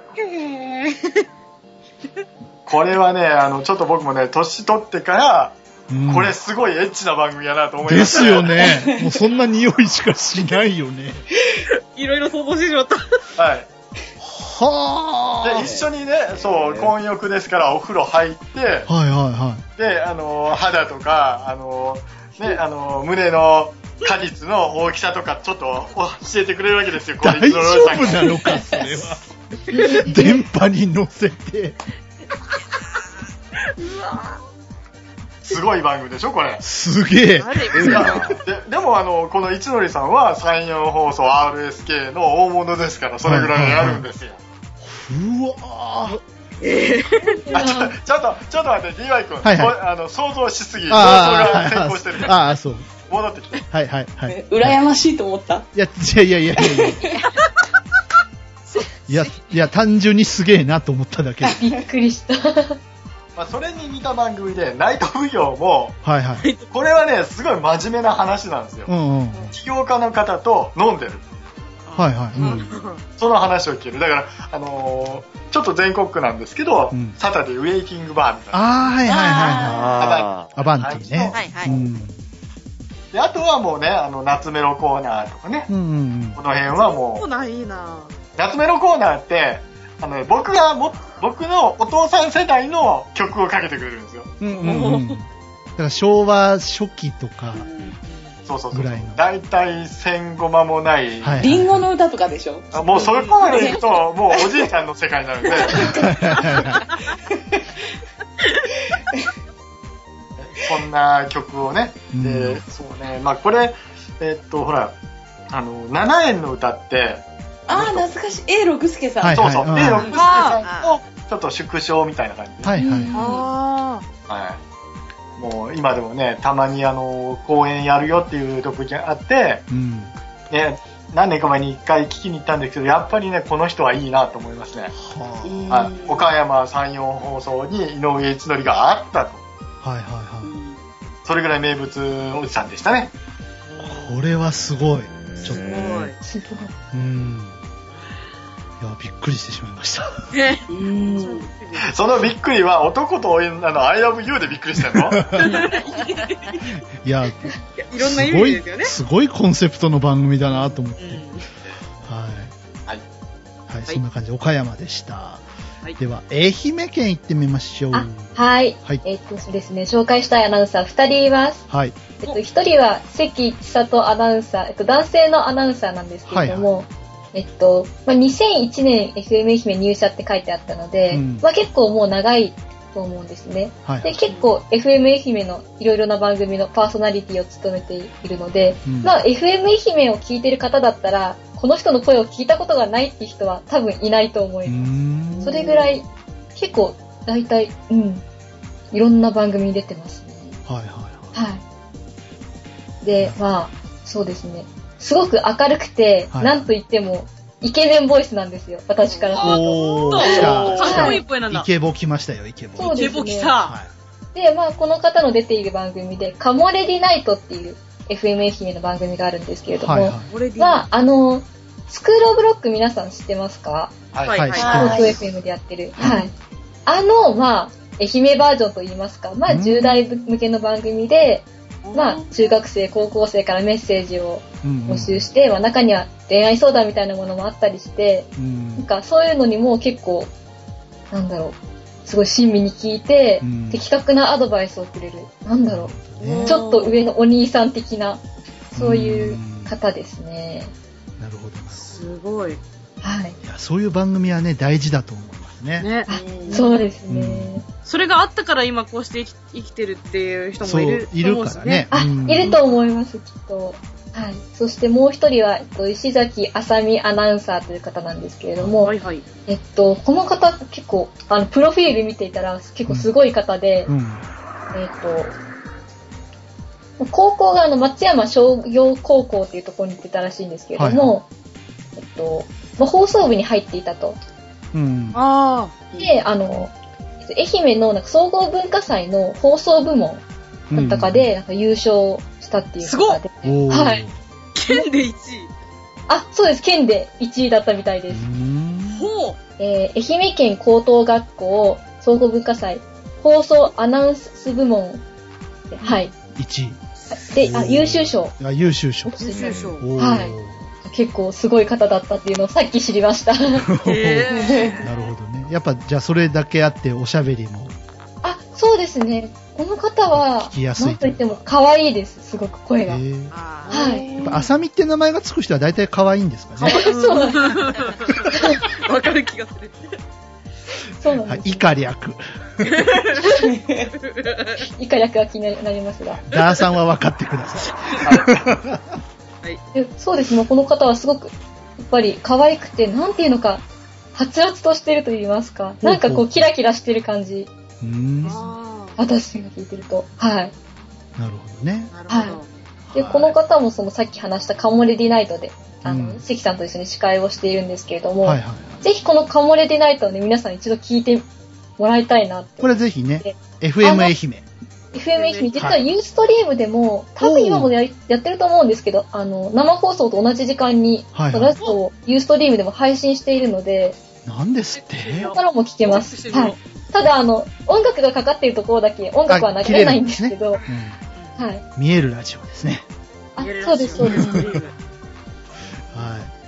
[SPEAKER 6] これはね、あの、ちょっと僕もね、年取ってから、
[SPEAKER 1] うん
[SPEAKER 6] これすごいエッチな番組やなと思いま
[SPEAKER 1] で
[SPEAKER 6] した、
[SPEAKER 1] すよ。ね。もうそんな匂いしかしないよね。
[SPEAKER 3] いろいろ想像してしまった。
[SPEAKER 6] はい。
[SPEAKER 1] はあ。
[SPEAKER 6] で、一緒にね、そう、混浴ですからお風呂入って、
[SPEAKER 1] はいはいは
[SPEAKER 6] で、あの、肌とか、あの、ね、あの、胸の果実の大きさとかちょっと教えてくれるわけですよ、
[SPEAKER 1] い。大丈夫なのか、それは。電波に乗せて。
[SPEAKER 6] すごい番組でしょ、これ。
[SPEAKER 1] すげえ。
[SPEAKER 6] ででもあの、この一ノリさんは山陽放送 RSK の大物ですから、それぐらいやるんですよ。
[SPEAKER 1] うわー
[SPEAKER 6] あちょちょっと、ちょっと待って、DY 君、
[SPEAKER 1] はいはい
[SPEAKER 6] あの想像しすぎ、想像
[SPEAKER 1] あ
[SPEAKER 6] が先行してるから、
[SPEAKER 1] あ、そう。
[SPEAKER 6] 戻ってきて。
[SPEAKER 1] はいはいはい。
[SPEAKER 5] え羨ましいと思った？
[SPEAKER 1] いや、いやいやいやいやいや。いや、単純にすげえなと思っただけで。
[SPEAKER 7] びっくりした。
[SPEAKER 6] まあ、それに似た番組で、ナイト奉行も、
[SPEAKER 1] はいはい。
[SPEAKER 6] これはね、すごい真面目な話なんですよ。
[SPEAKER 1] うんうん。
[SPEAKER 6] 起業家の方と飲んでる。
[SPEAKER 1] はいはい。うん。
[SPEAKER 6] その話を聞ける。だから、あのーちょっと全国区なんですけど、
[SPEAKER 1] うん
[SPEAKER 6] サタデーウェイキングバーみたいな。
[SPEAKER 1] ああ、はいはいはいは
[SPEAKER 4] あ
[SPEAKER 1] い。アバンティね。
[SPEAKER 2] はいはい。
[SPEAKER 1] うん。
[SPEAKER 6] で、あとはもうね、あの、夏メロコーナーとかね、
[SPEAKER 1] うんうん
[SPEAKER 6] この辺はもう、
[SPEAKER 3] そうなんいいな
[SPEAKER 6] 夏メロコーナーって、あのね、僕がも、僕のお父さん世代の曲をかけてくれるんですよ。
[SPEAKER 1] うん。うんうんうん。だから昭和初期とか、
[SPEAKER 6] そうそうそう
[SPEAKER 1] ぐらいの。
[SPEAKER 6] 大体戦後間もない。
[SPEAKER 1] はいはい。
[SPEAKER 5] リンゴの歌とかでしょ？
[SPEAKER 6] あもうそれこまで行くと、もうおじいちゃんの世界になるんで。こんな曲をね。
[SPEAKER 1] うん
[SPEAKER 6] で、そうね。まあこれ、えっと、ほら、あの、7円の歌って、
[SPEAKER 5] ああ、懐かしい。A 六助さん。
[SPEAKER 1] はい
[SPEAKER 6] そうそう。
[SPEAKER 1] うん
[SPEAKER 6] で、六助さんのちょっと縮小みたいな感じで。
[SPEAKER 1] はいはい。
[SPEAKER 3] あ
[SPEAKER 6] はい。もう今でもね、たまにあの、公演やるよっていう時があって、
[SPEAKER 1] うん。
[SPEAKER 6] ね、何年か前に一回聞きに行ったんですけど、やっぱりね、この人はいいなと思いますね。
[SPEAKER 1] は
[SPEAKER 5] うん
[SPEAKER 6] はい、岡山山陽放送に井上一則があったと。
[SPEAKER 1] あ。はいはいは
[SPEAKER 6] それぐらい名物おじさんでしたね。
[SPEAKER 1] い。これはすごい。ちょっと。
[SPEAKER 3] すごい。
[SPEAKER 7] すごい。
[SPEAKER 1] うん。いや、びっくりしてしまいました。
[SPEAKER 6] そのびっくりは男と女の I love you でびっくりしたの？
[SPEAKER 1] いや、
[SPEAKER 3] いろんな意
[SPEAKER 1] すごい
[SPEAKER 3] 味ですよね。
[SPEAKER 1] すごいコンセプトの番組だなと思って。
[SPEAKER 3] うん
[SPEAKER 1] はい。
[SPEAKER 6] はい。
[SPEAKER 1] はい、そんな感じで岡山でした。
[SPEAKER 3] はい
[SPEAKER 1] では、愛媛県行ってみましょう。
[SPEAKER 7] あはい。
[SPEAKER 1] はい
[SPEAKER 7] えっとそうですね、紹介したいアナウンサー2人います。
[SPEAKER 1] はい。
[SPEAKER 7] えっと、1人は関千里アナウンサー、えっと、男性のアナウンサーなんですけれども、えっと、まあ、2001年 FM 愛媛入社って書いてあったので、
[SPEAKER 1] うん
[SPEAKER 7] まあ、結構もう長いと思うんですね。
[SPEAKER 1] はい。
[SPEAKER 7] で、結構 FM 愛媛のいろいろな番組のパーソナリティを務めているので、
[SPEAKER 1] うん
[SPEAKER 7] まあ FM 愛媛を聞いてる方だったら、この人の声を聞いたことがないって人は多分いないと思います。
[SPEAKER 1] ん
[SPEAKER 7] それぐらい、結構、大体、うん、いろんな番組に出てますね。
[SPEAKER 1] はいはいは
[SPEAKER 7] はい。で、まあ、そうですね。すごく明るくて、
[SPEAKER 1] はい
[SPEAKER 7] なんと言っても、イケメンボイスなんですよ、私から
[SPEAKER 1] い。
[SPEAKER 7] すると。
[SPEAKER 1] おー、
[SPEAKER 3] かっこいい声なん
[SPEAKER 1] た。
[SPEAKER 3] だ
[SPEAKER 1] イ。ケボ来ましたよ、イケボ。
[SPEAKER 7] そうですね
[SPEAKER 3] イケボ来た。
[SPEAKER 1] は
[SPEAKER 7] で、まあ、この方の出ている番組で、カモレディナイトっていう FM 愛媛の番組があるんですけれ
[SPEAKER 1] い。
[SPEAKER 7] ども、
[SPEAKER 1] はいはい。
[SPEAKER 3] 俺で
[SPEAKER 7] まあ、あの、スクールオブロック皆さん知ってますか？
[SPEAKER 6] はい。
[SPEAKER 3] はい
[SPEAKER 1] はい、知ってます。
[SPEAKER 7] 東京 FM でやってる。はい。あの、まあ、愛媛バージョンと言いますか、まあ、
[SPEAKER 1] うん
[SPEAKER 7] 10代向けの番組で、まあ、中学生、高校生からメッセージを
[SPEAKER 1] うん
[SPEAKER 7] 募集して、まあ、中には恋愛相談みたいなものもあったりして、
[SPEAKER 1] うん
[SPEAKER 7] なんかそういうのにも結構、なんだろう、すごい親身に聞いて、
[SPEAKER 1] うん
[SPEAKER 7] 的確なアドバイスをくれる、なんだろ
[SPEAKER 1] ね
[SPEAKER 7] う、ちょっと上のお兄さん的な、そういう方ですね。
[SPEAKER 1] なるほどな。
[SPEAKER 3] すごい。
[SPEAKER 7] はい。
[SPEAKER 1] いや、そういう番組はね、大事だと思いますね。
[SPEAKER 3] ね。
[SPEAKER 7] そうですね。
[SPEAKER 3] それがあったから今こうして生き生きてるっていう人もいる
[SPEAKER 1] いるからね。
[SPEAKER 7] あ、
[SPEAKER 1] うん
[SPEAKER 7] いると思います、きっと。はい。そしてもう一人は、えっと、石崎あさみアナウンサーという方なんですけれども、
[SPEAKER 3] はいはい。
[SPEAKER 7] えっと、この方結構、あの、プロフィール見ていたら結構すごい方で、
[SPEAKER 1] うん。
[SPEAKER 7] えっと、高校があの、松山商業高校っていうところに行ってたらしいんですけれども、えっと、まあ、放送部に入っていたと。
[SPEAKER 1] うん。
[SPEAKER 3] あ
[SPEAKER 7] で、あの、えっと愛媛のなんか総合文化祭の放送部門だったかで、なんか優勝したっていう
[SPEAKER 3] すごっ
[SPEAKER 7] はい。
[SPEAKER 3] 県で1位。
[SPEAKER 7] あ、そうです。県で1位だったみたいです。
[SPEAKER 1] うん
[SPEAKER 3] ほう。
[SPEAKER 7] えー愛媛県高等学校総合文化祭放送アナウンス部門で、はい。
[SPEAKER 1] 1
[SPEAKER 7] で、あ、優秀賞。
[SPEAKER 1] 位。あ、優秀賞。
[SPEAKER 3] 優秀賞。
[SPEAKER 7] はい結構すごい方だったっていうのをさっき知りました。
[SPEAKER 3] へ
[SPEAKER 1] なるほどね。やっぱ、じゃあそれだけあっておしゃべりも。
[SPEAKER 7] あ、そうですね。この方は、
[SPEAKER 1] 聞きやすい
[SPEAKER 7] なんと言っても可愛いです。すごく声が。
[SPEAKER 1] えー
[SPEAKER 3] あ
[SPEAKER 7] はい。
[SPEAKER 1] やっぱ、あさみって名前がつく人は大体可愛いんですかね。
[SPEAKER 7] そうなんです。
[SPEAKER 3] ーわかる気がする。
[SPEAKER 1] はい、
[SPEAKER 7] そうなんです。
[SPEAKER 1] 以下略。
[SPEAKER 7] 以下略が気になりますが。
[SPEAKER 1] ダーさんは分かってくださ
[SPEAKER 7] でそうですね。この方はすごく、やっぱり可愛くて、なんていうのか、はつらつとしてると言いますか。なんかこう、キラキラしてる感じ。
[SPEAKER 1] い。うーん。
[SPEAKER 7] 私が聞いてると。はい。
[SPEAKER 1] ほどね。
[SPEAKER 3] あ。なるほど。
[SPEAKER 7] で、この方もそのさっき話したカモレディナイトで、あの、
[SPEAKER 1] うん
[SPEAKER 7] 関さんと一緒に司会をしているんですけれども、
[SPEAKER 1] はいはい。
[SPEAKER 7] ぜひこのカモレディナイトをね、皆さん一度聞いてもらいたいなって。
[SPEAKER 1] これぜひね
[SPEAKER 7] で、
[SPEAKER 1] FM 愛媛。
[SPEAKER 7] FM 愛媛、実はユーストリームでも、多分今もやりやってると思うんですけど、あの、生放送と同じ時間に、
[SPEAKER 1] はいはい
[SPEAKER 7] ラジオをユーストリームでも配信しているので、
[SPEAKER 1] なんですって？
[SPEAKER 7] からも聞けます。はい。ただ、あの、音楽がかかっているところだけ、音楽は流れないんですけど、
[SPEAKER 1] うん
[SPEAKER 7] はい。
[SPEAKER 1] 見えるラジオですね。
[SPEAKER 7] あ、そうです、そうです。
[SPEAKER 1] はい。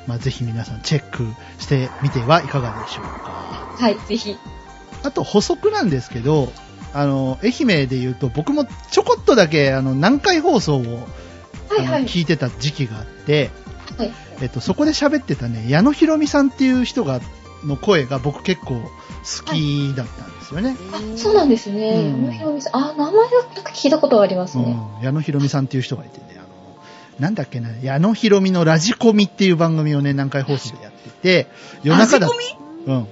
[SPEAKER 1] まあ、ぜひ皆さんチェックしてみてはいかがでしょうか。
[SPEAKER 7] はい、ぜひ。
[SPEAKER 1] あと補足なんですけど、あの、愛媛で言うと僕もちょこっとだけあの、南海放送を、
[SPEAKER 7] はいはい。
[SPEAKER 1] 聞いてた時期があって、
[SPEAKER 7] はい
[SPEAKER 1] えっと、そこで喋ってたね、矢野ひろみさんっていう人が、の声が僕結構好きだったんですよね。
[SPEAKER 7] あ、そうなんですね。
[SPEAKER 1] うん
[SPEAKER 7] 矢野ひろみさん。あ、名前はなんか聞いたことがありますね。
[SPEAKER 1] うん、矢野ひろみさんっていう人がいてね、あの、なんだっけな、矢野ひろみのラジコミっていう番組をね、南海放送でやってて、夜中だ
[SPEAKER 3] ラジコ
[SPEAKER 1] うん。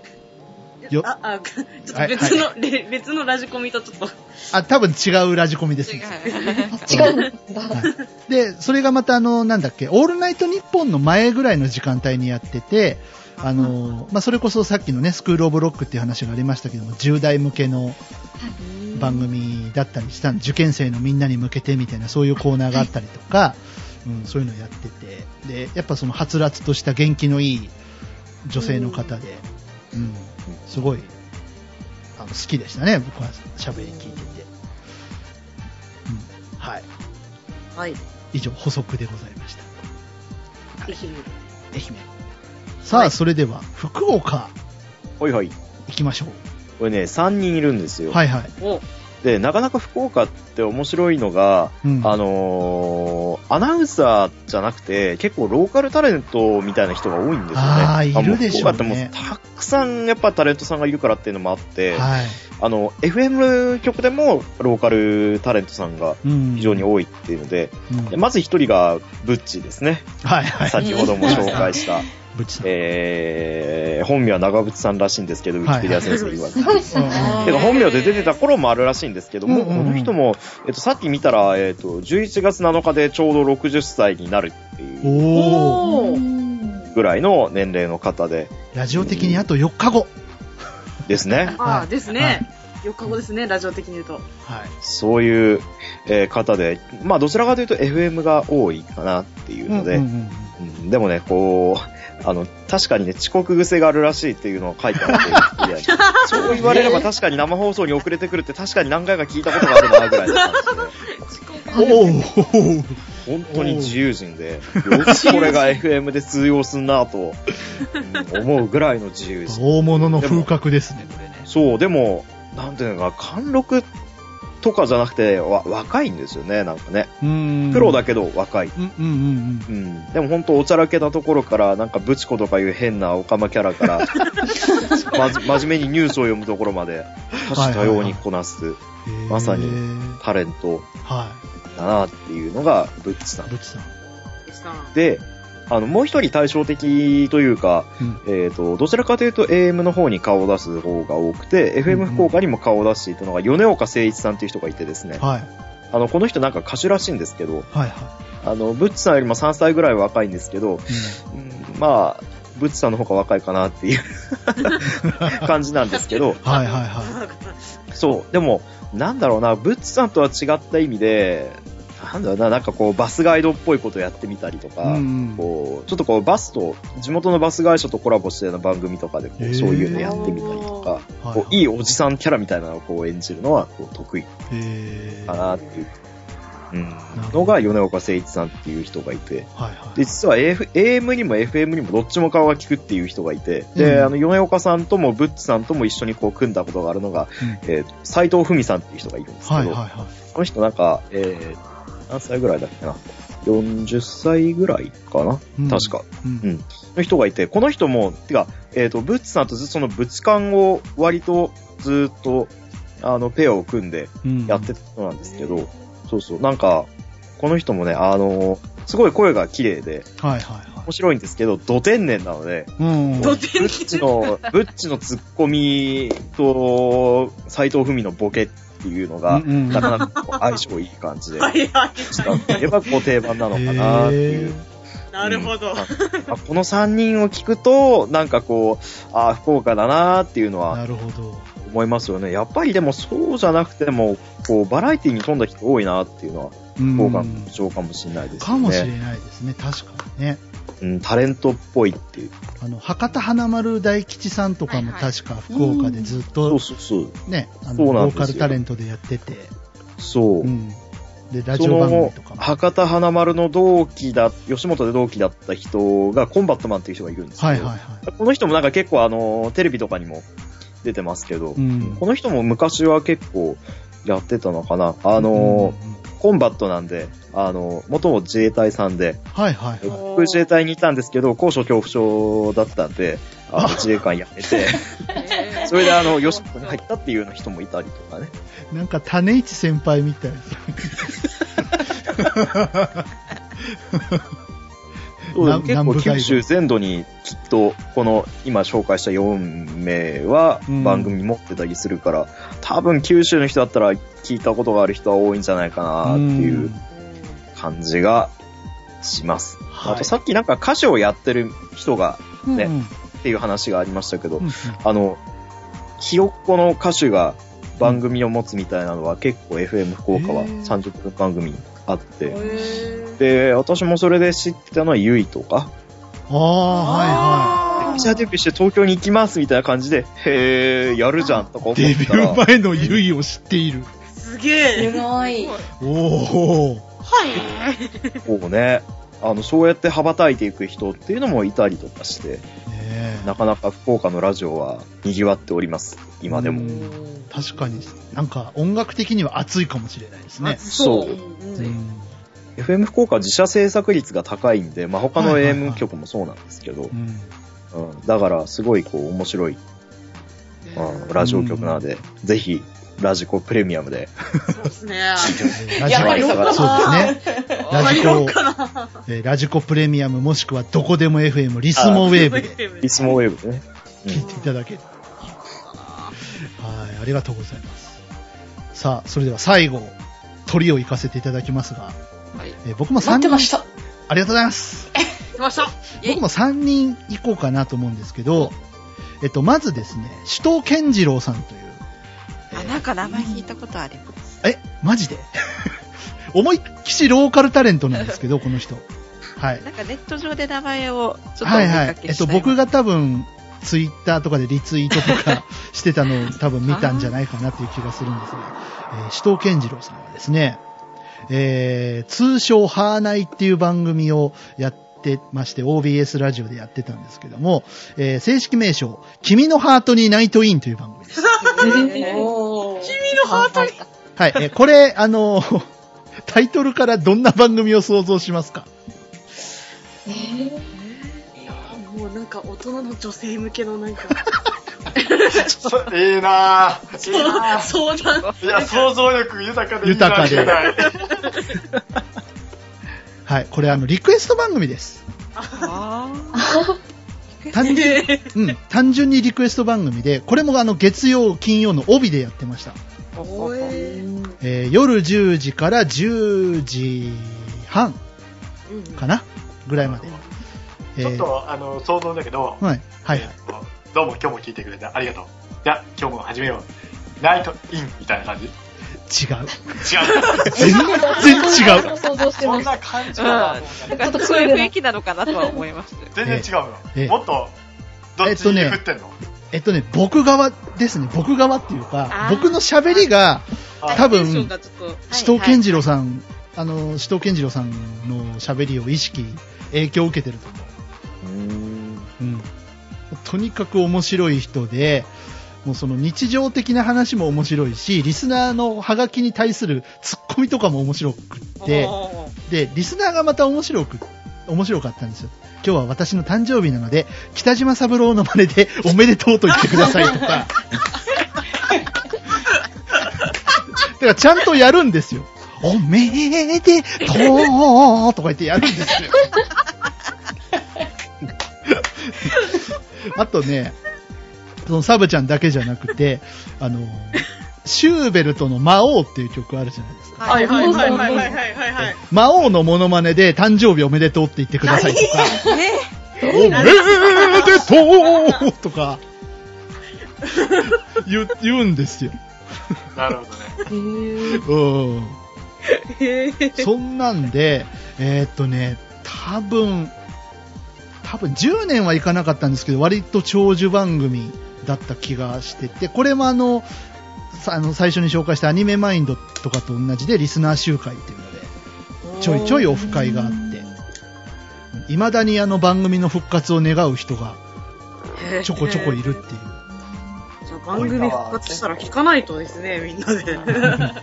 [SPEAKER 1] よ
[SPEAKER 3] あ、あ、ちょっと別の、れ別のラジコミとちょっと。
[SPEAKER 1] あ、多分違うラジコミです。
[SPEAKER 2] 違う。
[SPEAKER 7] あ違うんだ。
[SPEAKER 1] はいで、それがまたあの、なんだっけ、オールナイトニッポンの前ぐらいの時間帯にやってて、あの、まあ、それこそさっきのね、スクールオブロックっていう話がありましたけども、10代向けの番組だったりしたん受験生のみんなに向けてみたいな、そういうコーナーがあったりとか、うん、そういうのやってて、で、やっぱそのはつらつとした元気のいい女性の方で、うん、すごい、あの、好きでしたね、僕は喋り聞いてて。うん、はい。
[SPEAKER 3] はい。
[SPEAKER 1] 以上、補足でございました。
[SPEAKER 3] 愛媛。
[SPEAKER 1] 愛媛。さあ、それでは、福岡、
[SPEAKER 4] ほいほい。
[SPEAKER 1] 行きましょ
[SPEAKER 4] これね、3人いるんです
[SPEAKER 1] う。
[SPEAKER 4] よ。
[SPEAKER 1] はいはい。
[SPEAKER 3] お
[SPEAKER 4] で、なかなか福岡って面白いのが、
[SPEAKER 1] うん
[SPEAKER 4] あのーアナウンサーじゃなくて、結構ローカルタレントみたいな人が多いんですよね。
[SPEAKER 1] あーいるでしょうね
[SPEAKER 4] も福岡ってもうたくさんやっぱタレントさんがいるからっていうのもあって、
[SPEAKER 1] はい。
[SPEAKER 4] あの、FM 局でもローカルタレントさんが
[SPEAKER 1] うん
[SPEAKER 4] 非常に多いっていうので、
[SPEAKER 1] うん
[SPEAKER 4] でまず一人がブッチですね。
[SPEAKER 1] はいはい。
[SPEAKER 4] 先ほども紹介した。
[SPEAKER 1] ぶちさん。
[SPEAKER 4] えー、本名は長渕さんらしいんですけど、ウィキペディア先生言われて。
[SPEAKER 7] 長渕さん。
[SPEAKER 1] うん
[SPEAKER 4] てか本名で出てた頃もあるらしいんですけども、
[SPEAKER 1] うんうんうん
[SPEAKER 4] この人も、えっと、さっき見たら、えっと、11月7日でちょうど60歳になるっていうぐらいの年齢の方で、
[SPEAKER 1] ラジオ的にあと4日後。
[SPEAKER 4] ですね。
[SPEAKER 3] ああ、
[SPEAKER 1] はい
[SPEAKER 3] ですね。4日後ですね、ラジオ的に言うと。
[SPEAKER 1] はい。
[SPEAKER 4] そういう、えー方で、まあどちらかというと FM が多いかなっていうので、
[SPEAKER 1] うんうんうん
[SPEAKER 4] うんでもね、こう、あの、確かにね、遅刻癖があるらしいっていうのを書いてあって、い やそう言われれば確かに生放送に遅れてくるって確かに何回か聞いたことがあるな、ぐらいの感じで。
[SPEAKER 1] おー
[SPEAKER 4] 本当に自由人で、よくこれが FM で通用すんなと、うん思うぐらいの自由人。
[SPEAKER 1] 大物の風格ですね、これね。
[SPEAKER 4] そう、でも、なんていうのか、貫禄とかじゃなくて、わ若いんですよね、なんかね。
[SPEAKER 1] うん
[SPEAKER 4] プロだけど若い。
[SPEAKER 1] うんうんうん
[SPEAKER 4] うん。でも本当おちゃらけたところから、なんかブチコとかいう変なオカマキャラから、まじ、真面目にニュースを読むところまで、多種多様にこなすまさにタレント
[SPEAKER 1] は
[SPEAKER 4] だなっていうのが、ブッチさん
[SPEAKER 1] い。。ぶちさん。
[SPEAKER 4] で、あの、もう一人対照的というか、
[SPEAKER 1] うん
[SPEAKER 4] えっ、と、どちらかというと AM の方に顔を出す方が多くて、FM 福岡にも顔を出していたのが、米岡誠一さんっていう人がいてですね、
[SPEAKER 1] はい。
[SPEAKER 4] あの、この人なんか歌手らしいんですけど、
[SPEAKER 1] はいは
[SPEAKER 4] あの、ブッチさんよりも3歳ぐらい若いんですけど、
[SPEAKER 1] い。
[SPEAKER 4] うんまあ、ブッチさんの方が若いかなっていう 感じなんですけど、
[SPEAKER 1] うんはいはいは
[SPEAKER 4] そう、でも、なんだろうな、ブッチさんとは違った意味で、なんだろうな、なんかこう、バスガイドっぽいことやってみたりとか、
[SPEAKER 1] い。うんうん。
[SPEAKER 4] こう、ちょっとこう、バスと、地元のバス会社とコラボしてるような番組とかで、こう、そういうのやってみたりとか、
[SPEAKER 1] はい
[SPEAKER 4] こう、いいおじさんキャラみたいなのをこう演じるのは、こう、得意かなっていう、のが、米岡誠一さんっていう人がいて、
[SPEAKER 1] はいはい。
[SPEAKER 4] で、実は AF AM にも FM にもどっちも顔が利くっていう人がいて、で、
[SPEAKER 1] うん
[SPEAKER 4] あの、米岡さんともブッチさんとも一緒にこう組んだことがあるのが、えーと斎藤文さんっていう人がいるんですけど、
[SPEAKER 1] はいはいはい。
[SPEAKER 4] この人なんか、えー、何歳ぐらいだっけな ?40 歳ぐらいかな、
[SPEAKER 1] うん
[SPEAKER 4] 確か。
[SPEAKER 1] うん
[SPEAKER 4] うん。の人がいて、この人も、てか、えっ、と、ブッチさんとずっとそのブチカンを割とずっと、あの、ペアを組んで
[SPEAKER 1] うん
[SPEAKER 4] やってた人なんですけど、そうそう、なんか、この人もね、あの、すごい声が綺麗で、
[SPEAKER 1] はいはいは
[SPEAKER 4] 面白いんですけど、ド天然なので、
[SPEAKER 1] い。うん。
[SPEAKER 3] ど
[SPEAKER 4] ブッチの、ブッチのツッコミと、斎藤文のボケっていうのが、
[SPEAKER 1] うんうん
[SPEAKER 4] なかなかこう相性いい感じで、
[SPEAKER 3] はいはい。
[SPEAKER 4] したって言えばこう定番なのかなっていう。
[SPEAKER 3] なるほど。
[SPEAKER 4] ああこの3人を聞くと、なんかこう、ああ、福岡だなっていうのは
[SPEAKER 1] なるほど。
[SPEAKER 4] 思いますよね。やっぱりでもそうじゃなくても、こう、バラエティに富んだ人多いなっていうのは、
[SPEAKER 1] うん
[SPEAKER 4] 福岡の特徴かもしれないですよね。
[SPEAKER 1] かもしれないですね。確かにね。
[SPEAKER 4] うん、タレントっぽいっていう。
[SPEAKER 1] あの、博多華丸大吉さんとかも確か福岡でずっ
[SPEAKER 4] そ
[SPEAKER 1] と
[SPEAKER 4] うそうそう。
[SPEAKER 1] ね、あの、
[SPEAKER 4] そうなんですよ
[SPEAKER 1] ローカルタレントでやってて、
[SPEAKER 4] そう。
[SPEAKER 1] うん。で、ラジオ番組とかも。
[SPEAKER 4] その博多華丸の同期だ、吉本で同期だった人が、コンバットマンっていう人がいるんですけど、
[SPEAKER 1] はいはいはい。
[SPEAKER 4] この人もなんか結構あの、テレビとかにも出てますけど、
[SPEAKER 1] うん
[SPEAKER 4] この人も昔は結構やってたのかな。あの、
[SPEAKER 1] うんうん
[SPEAKER 4] コンバットなんで、あの、元も自衛隊さんで、
[SPEAKER 1] はいはいはい。
[SPEAKER 4] 僕自衛隊にいたんですけど、高所恐怖症だったんで、あの自衛官辞めて、それであの、吉本に入ったっていうような人もいたりとかね。
[SPEAKER 1] なんか種市先輩みたい。
[SPEAKER 4] 結構九州全土にきっと、この今紹介した4名は
[SPEAKER 1] うん。
[SPEAKER 4] 番組持ってたりするから、多分九州の人だったら聞いたことがある人は多いんじゃないかなっていう感じがします。
[SPEAKER 1] はい。
[SPEAKER 4] あとさっきなんか歌手をやってる人がね
[SPEAKER 1] うんうん。
[SPEAKER 4] っていう話がありましたけど、
[SPEAKER 1] うんうん。
[SPEAKER 4] あの、ひよっこの歌手が番組を持つみたいなのは結構 FM 福岡は
[SPEAKER 1] へー。
[SPEAKER 4] 30分番組あって、
[SPEAKER 3] へ
[SPEAKER 4] で、私もそれで知ってたのはゆいとか、
[SPEAKER 1] ああ、はいは
[SPEAKER 4] メジャーデビューして東京に行きますみたいな感じで、へー、やるじゃんとか思っ
[SPEAKER 1] い。デビュー前のゆいを知っている。
[SPEAKER 3] ーすげえ。
[SPEAKER 5] すごい。
[SPEAKER 1] おお。
[SPEAKER 3] はい。
[SPEAKER 4] こうね、あの、そうやって羽ばたいていく人っていうのもいたりとかして、
[SPEAKER 1] ねえ
[SPEAKER 4] なかなか福岡のラジオは賑わっております。今でも。
[SPEAKER 1] うん確かに、なんか音楽的には熱いかもしれないですね。
[SPEAKER 4] そう。
[SPEAKER 1] うん
[SPEAKER 4] FM 福岡は自社制作率が高いんで、まあ、他の AM 局もそうなんですけど、
[SPEAKER 1] うん
[SPEAKER 4] うん、だからすごいこう面白い、うん、ラジオ局なので、ぜひ、ラジコプレミアムで。
[SPEAKER 3] そうですね。
[SPEAKER 1] ラ ジ
[SPEAKER 5] やっぱり
[SPEAKER 1] コ、
[SPEAKER 5] そうかな
[SPEAKER 1] そうですね。ラジコラジコプレミアムもしくはどこでも FM、リスモウェーブで
[SPEAKER 4] リスモウェーブでね。
[SPEAKER 1] 聞いていただける。はい、ありがとうございます。さあ、それでは最後、鳥を行かせていただきますが、
[SPEAKER 2] はい。
[SPEAKER 1] えー僕も3人
[SPEAKER 5] 待ってま、した。
[SPEAKER 1] ありがとうございます。
[SPEAKER 3] 来ました。
[SPEAKER 1] 僕も3人行こうかなと思うんですけど、えっと、まずですね、首藤健次郎さんという、
[SPEAKER 2] あ、なんか名前聞いたことあります。
[SPEAKER 1] え、マジで？思いっきしローカルタレントなんですけど、この人。はい。
[SPEAKER 2] なんかネット上で名前をちょっとお
[SPEAKER 1] はい
[SPEAKER 2] 見
[SPEAKER 1] はい。えっと、僕が多分、ツイッターとかでリツイートとか してたのを多分見たんじゃないかなっていう気がするんですが、えー、首藤健次郎さんはですね、えー、通称ハーナイっていう番組をやってまして、OBS ラジオでやってたんですけども、えー、正式名称、君のハートにナイトインという番組です。
[SPEAKER 3] 君のハートに？
[SPEAKER 1] はい、えーこれ、あのータイトルからどんな番組を想像しますか？
[SPEAKER 7] えー？
[SPEAKER 3] いやもうなんか大人の女性向けのなんか、
[SPEAKER 6] そ いいなぁ。いいなぁ。
[SPEAKER 3] 相談。
[SPEAKER 6] いや、想像力豊かでいいな
[SPEAKER 1] 豊かで はい。これあの、リクエスト番組です。
[SPEAKER 2] あ
[SPEAKER 1] 単純うん、単純にリクエスト番組で、これもあの、月曜、金曜の帯でやってました。
[SPEAKER 2] え
[SPEAKER 1] えー夜10時から10時半かな？ぐらいまで。えー
[SPEAKER 6] ちょっと、あの、想像だけど、
[SPEAKER 1] はい。はい
[SPEAKER 6] え。っとどうも今日も聞いてくれてありがとう。じゃあ、今日も始めよう。ナイトインみたいな感じ違う。
[SPEAKER 1] 違う。全然違う。
[SPEAKER 7] 想像して
[SPEAKER 6] そん。な感じかなと思った
[SPEAKER 2] なんかそういう雰囲気なのかなとは思いました。
[SPEAKER 6] 全然違うの。
[SPEAKER 1] ええ
[SPEAKER 6] もっと、どっちに振ってんの、
[SPEAKER 1] えっとね、僕側ですね。僕側っていうか
[SPEAKER 2] あ、ー
[SPEAKER 1] 僕の喋りが、
[SPEAKER 6] あ
[SPEAKER 1] 多
[SPEAKER 3] テンション
[SPEAKER 1] 分、
[SPEAKER 3] がちょっと、
[SPEAKER 1] 紫藤健次郎さん、あの、紫藤健次郎さんの喋りを意識、影響を受けてると思
[SPEAKER 4] うーん。
[SPEAKER 1] う。うん。とにかく面白い人で、もうその日常的な話も面白いし、リスナーのハガキに対するツッコミとかも面白くって、で、リスナーがまた面白く、面白かったんですよ。今日は私の誕生日なので、北島三郎の真似でおめでとうと言ってくださいとか。だからちゃんとやるんですよ。おめでとうとか言ってやるんですよ。あとね、そのサブちゃんだけじゃなくて、あの、シューベルトの魔王っていう曲あるじゃないですか。
[SPEAKER 3] はいはいはいはいはいはいはい。
[SPEAKER 1] 魔王のモノマネで誕生日おめでとうって言ってくださいとか、おめでとうとか、言う言うんですよ。
[SPEAKER 6] なるほどね。
[SPEAKER 1] うん。そんなんで、えーっとね、多分、多分10年はいかなかったんですけど、割と長寿番組だった気がしてて、これもあの、さあの最初に紹介したアニメマインドとかと同じでリスナー集会っていうので、ちょいちょいオフ会があって、未だにあの番組の復活を願う人がちょこちょこいるっていう。
[SPEAKER 3] じゃあ番組復活したら聞かないとですね、みんなで。
[SPEAKER 2] みんなで。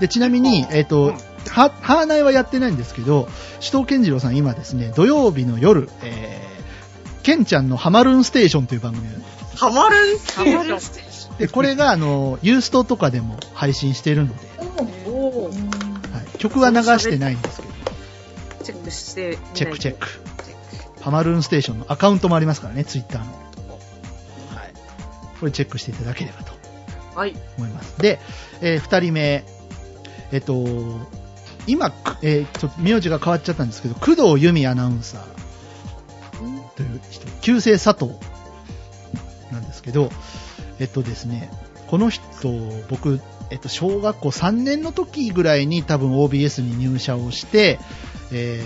[SPEAKER 1] で、ちなみに、えっ、と、は、ハーナイはやってないんですけど、首藤健次郎さん今ですね、土曜日の夜、えー、ケンちゃんのハマルーンステーションという番組をやって
[SPEAKER 3] ハマるんす
[SPEAKER 2] ハマるステーション。
[SPEAKER 1] で、これが、あの、ユーストとかでも配信しているので、はい、曲は流してないんですけど、
[SPEAKER 3] チェックして。
[SPEAKER 1] チェックチェック。ハマルーンステーションのアカウントもありますからね、ツイッターの。はい。これチェックしていただければと
[SPEAKER 3] はい。
[SPEAKER 1] 思います。で、えー二人目、えっと、今、えーちょっと名字が変わっちゃったんですけど、工藤由美アナウンサーという人、旧姓佐藤なんですけど、えっとですね、この人、僕、えっと、小学校3年の時ぐらいに多分 OBS に入社をして、え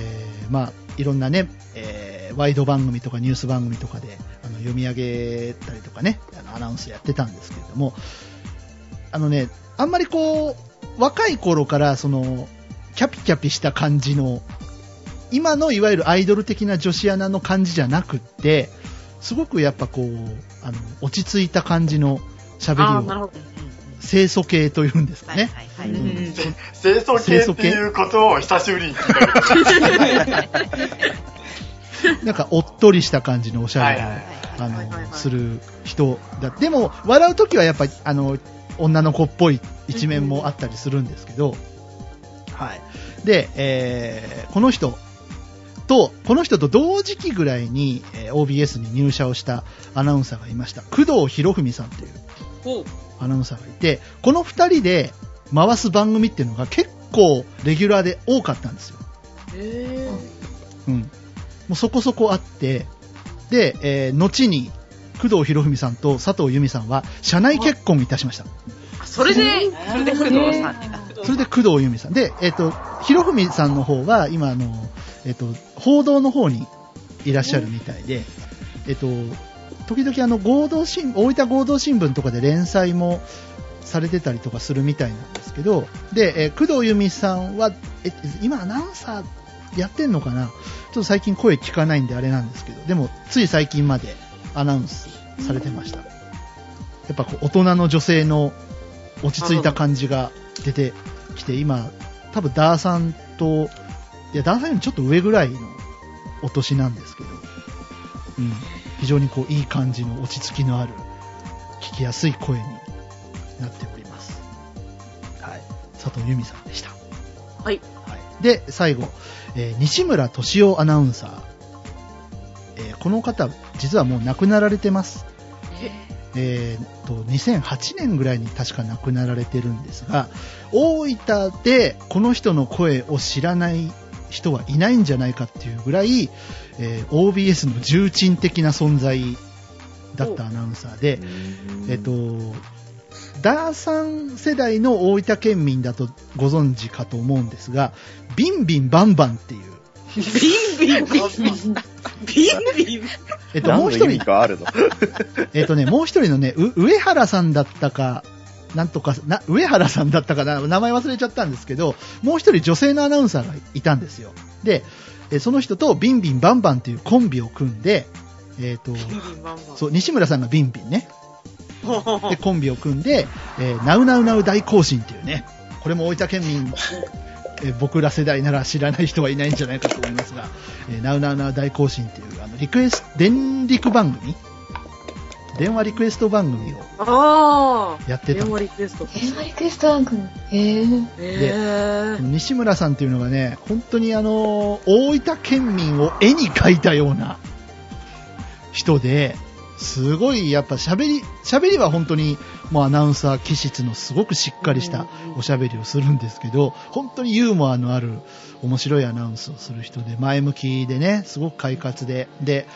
[SPEAKER 1] ーまあ、いろんなね、えーワイド番組とかニュース番組とかであの読み上げたりとかね、あのアナウンスやってたんですけれども、あのね、あんまりこう、若い頃からその、キャピキャピした感じの、今のいわゆるアイドル的な女子アナの感じじゃなくって、すごくやっぱこう、あの、落ち着いた感じの喋りを。清楚系というんですかね。
[SPEAKER 6] 清楚系っていうことを久しぶりに聞いたけど。
[SPEAKER 1] なんかおっとりした感じのおしゃれを、あの、する人だ。でも、笑うときはやっぱり、あの、女の子っぽい一面もあったりするんですけど、はい。で、えーこの人と、この人と同時期ぐらいに、えー OBS に入社をしたアナウンサーがいました。工藤博文さんという。アナウンサーがいて、この二人で回す番組っていうのが結構レギュラーで多かったんですよ。
[SPEAKER 3] へ
[SPEAKER 1] うん。もうそこそこあって、で、えー後に、工藤博文さんと佐藤由美さんは、社内結婚いたしました。
[SPEAKER 3] あ、それで、
[SPEAKER 2] それで工藤さんになった。
[SPEAKER 1] それで工藤由美さん。で、えっ、と、博文さんの方は、今、あの、えっ、と、報道の方にいらっしゃるみたいで、えっ、と、時々あの、合同新、大分合同新聞とかで連載もされてたりとかするみたいなんですけど、で、えー工藤由美さんは、え、今アナウンサーやってんのかな？ちょっと最近声聞かないんであれなんですけど、でも、つい最近までアナウンスされてました。やっぱこう、大人の女性の落ち着いた感じが出てきて、今、多分ダーさんと、いや、ダーさんよりちょっと上ぐらいのお年なんですけど、うん、非常にこう、いい感じの落ち着きのある、聞きやすい声になっております。はい。佐藤由美さんでした。
[SPEAKER 3] はい。
[SPEAKER 1] はい。で、最後、えー西村敏夫アナウンサー。えーこの方、実はもう亡くなられてます。えーと、2008年ぐらいに確か亡くなられてるんですが、大分でこの人の声を知らない人はいないんじゃないかっていうぐらい、えー OBS の重鎮的な存在だったアナウンサーで、えっと、ダーさん世代の大分県民だとご存知かと思うんですが、ビンビンバンバンっていう、
[SPEAKER 3] ビンビンビンビン。ビンビン。
[SPEAKER 1] えっと、もう一人、
[SPEAKER 4] かあるの
[SPEAKER 1] えっとね、もう一人のね、う上原さんだったか、なんとか、な、上原さんだったかな、名前忘れちゃったんですけど、もう一人女性のアナウンサーがいたんですよ。で、えその人とビンビンバンバンっていうコンビを組んで、えっ、と、
[SPEAKER 3] ビンビンバンバン。
[SPEAKER 1] そう、西村さんがビンビンね。で、コンビを組んで、えーナウナウナウ大行進っていうね、これも大分県民、えー僕ら世代なら知らない人はいないんじゃないかと思いますが、えーナウナウナウ大行進っていう、あの、リクエスト、電力番組？電話リクエスト番組を。やってた
[SPEAKER 3] 電。話リクエスト。
[SPEAKER 7] 電話リクエスト番組？へぇ
[SPEAKER 3] えー。
[SPEAKER 1] 西村さんっていうのがね、本当にあの、大分県民を絵に描いたような人で、すごいやっぱ喋り、喋りは本当にもうアナウンサー気質のすごくしっかりしたおしゃべりをするんですけど、本当にユーモアのある面白いアナウンスをする人で、前向きでね、すごく快活で、で、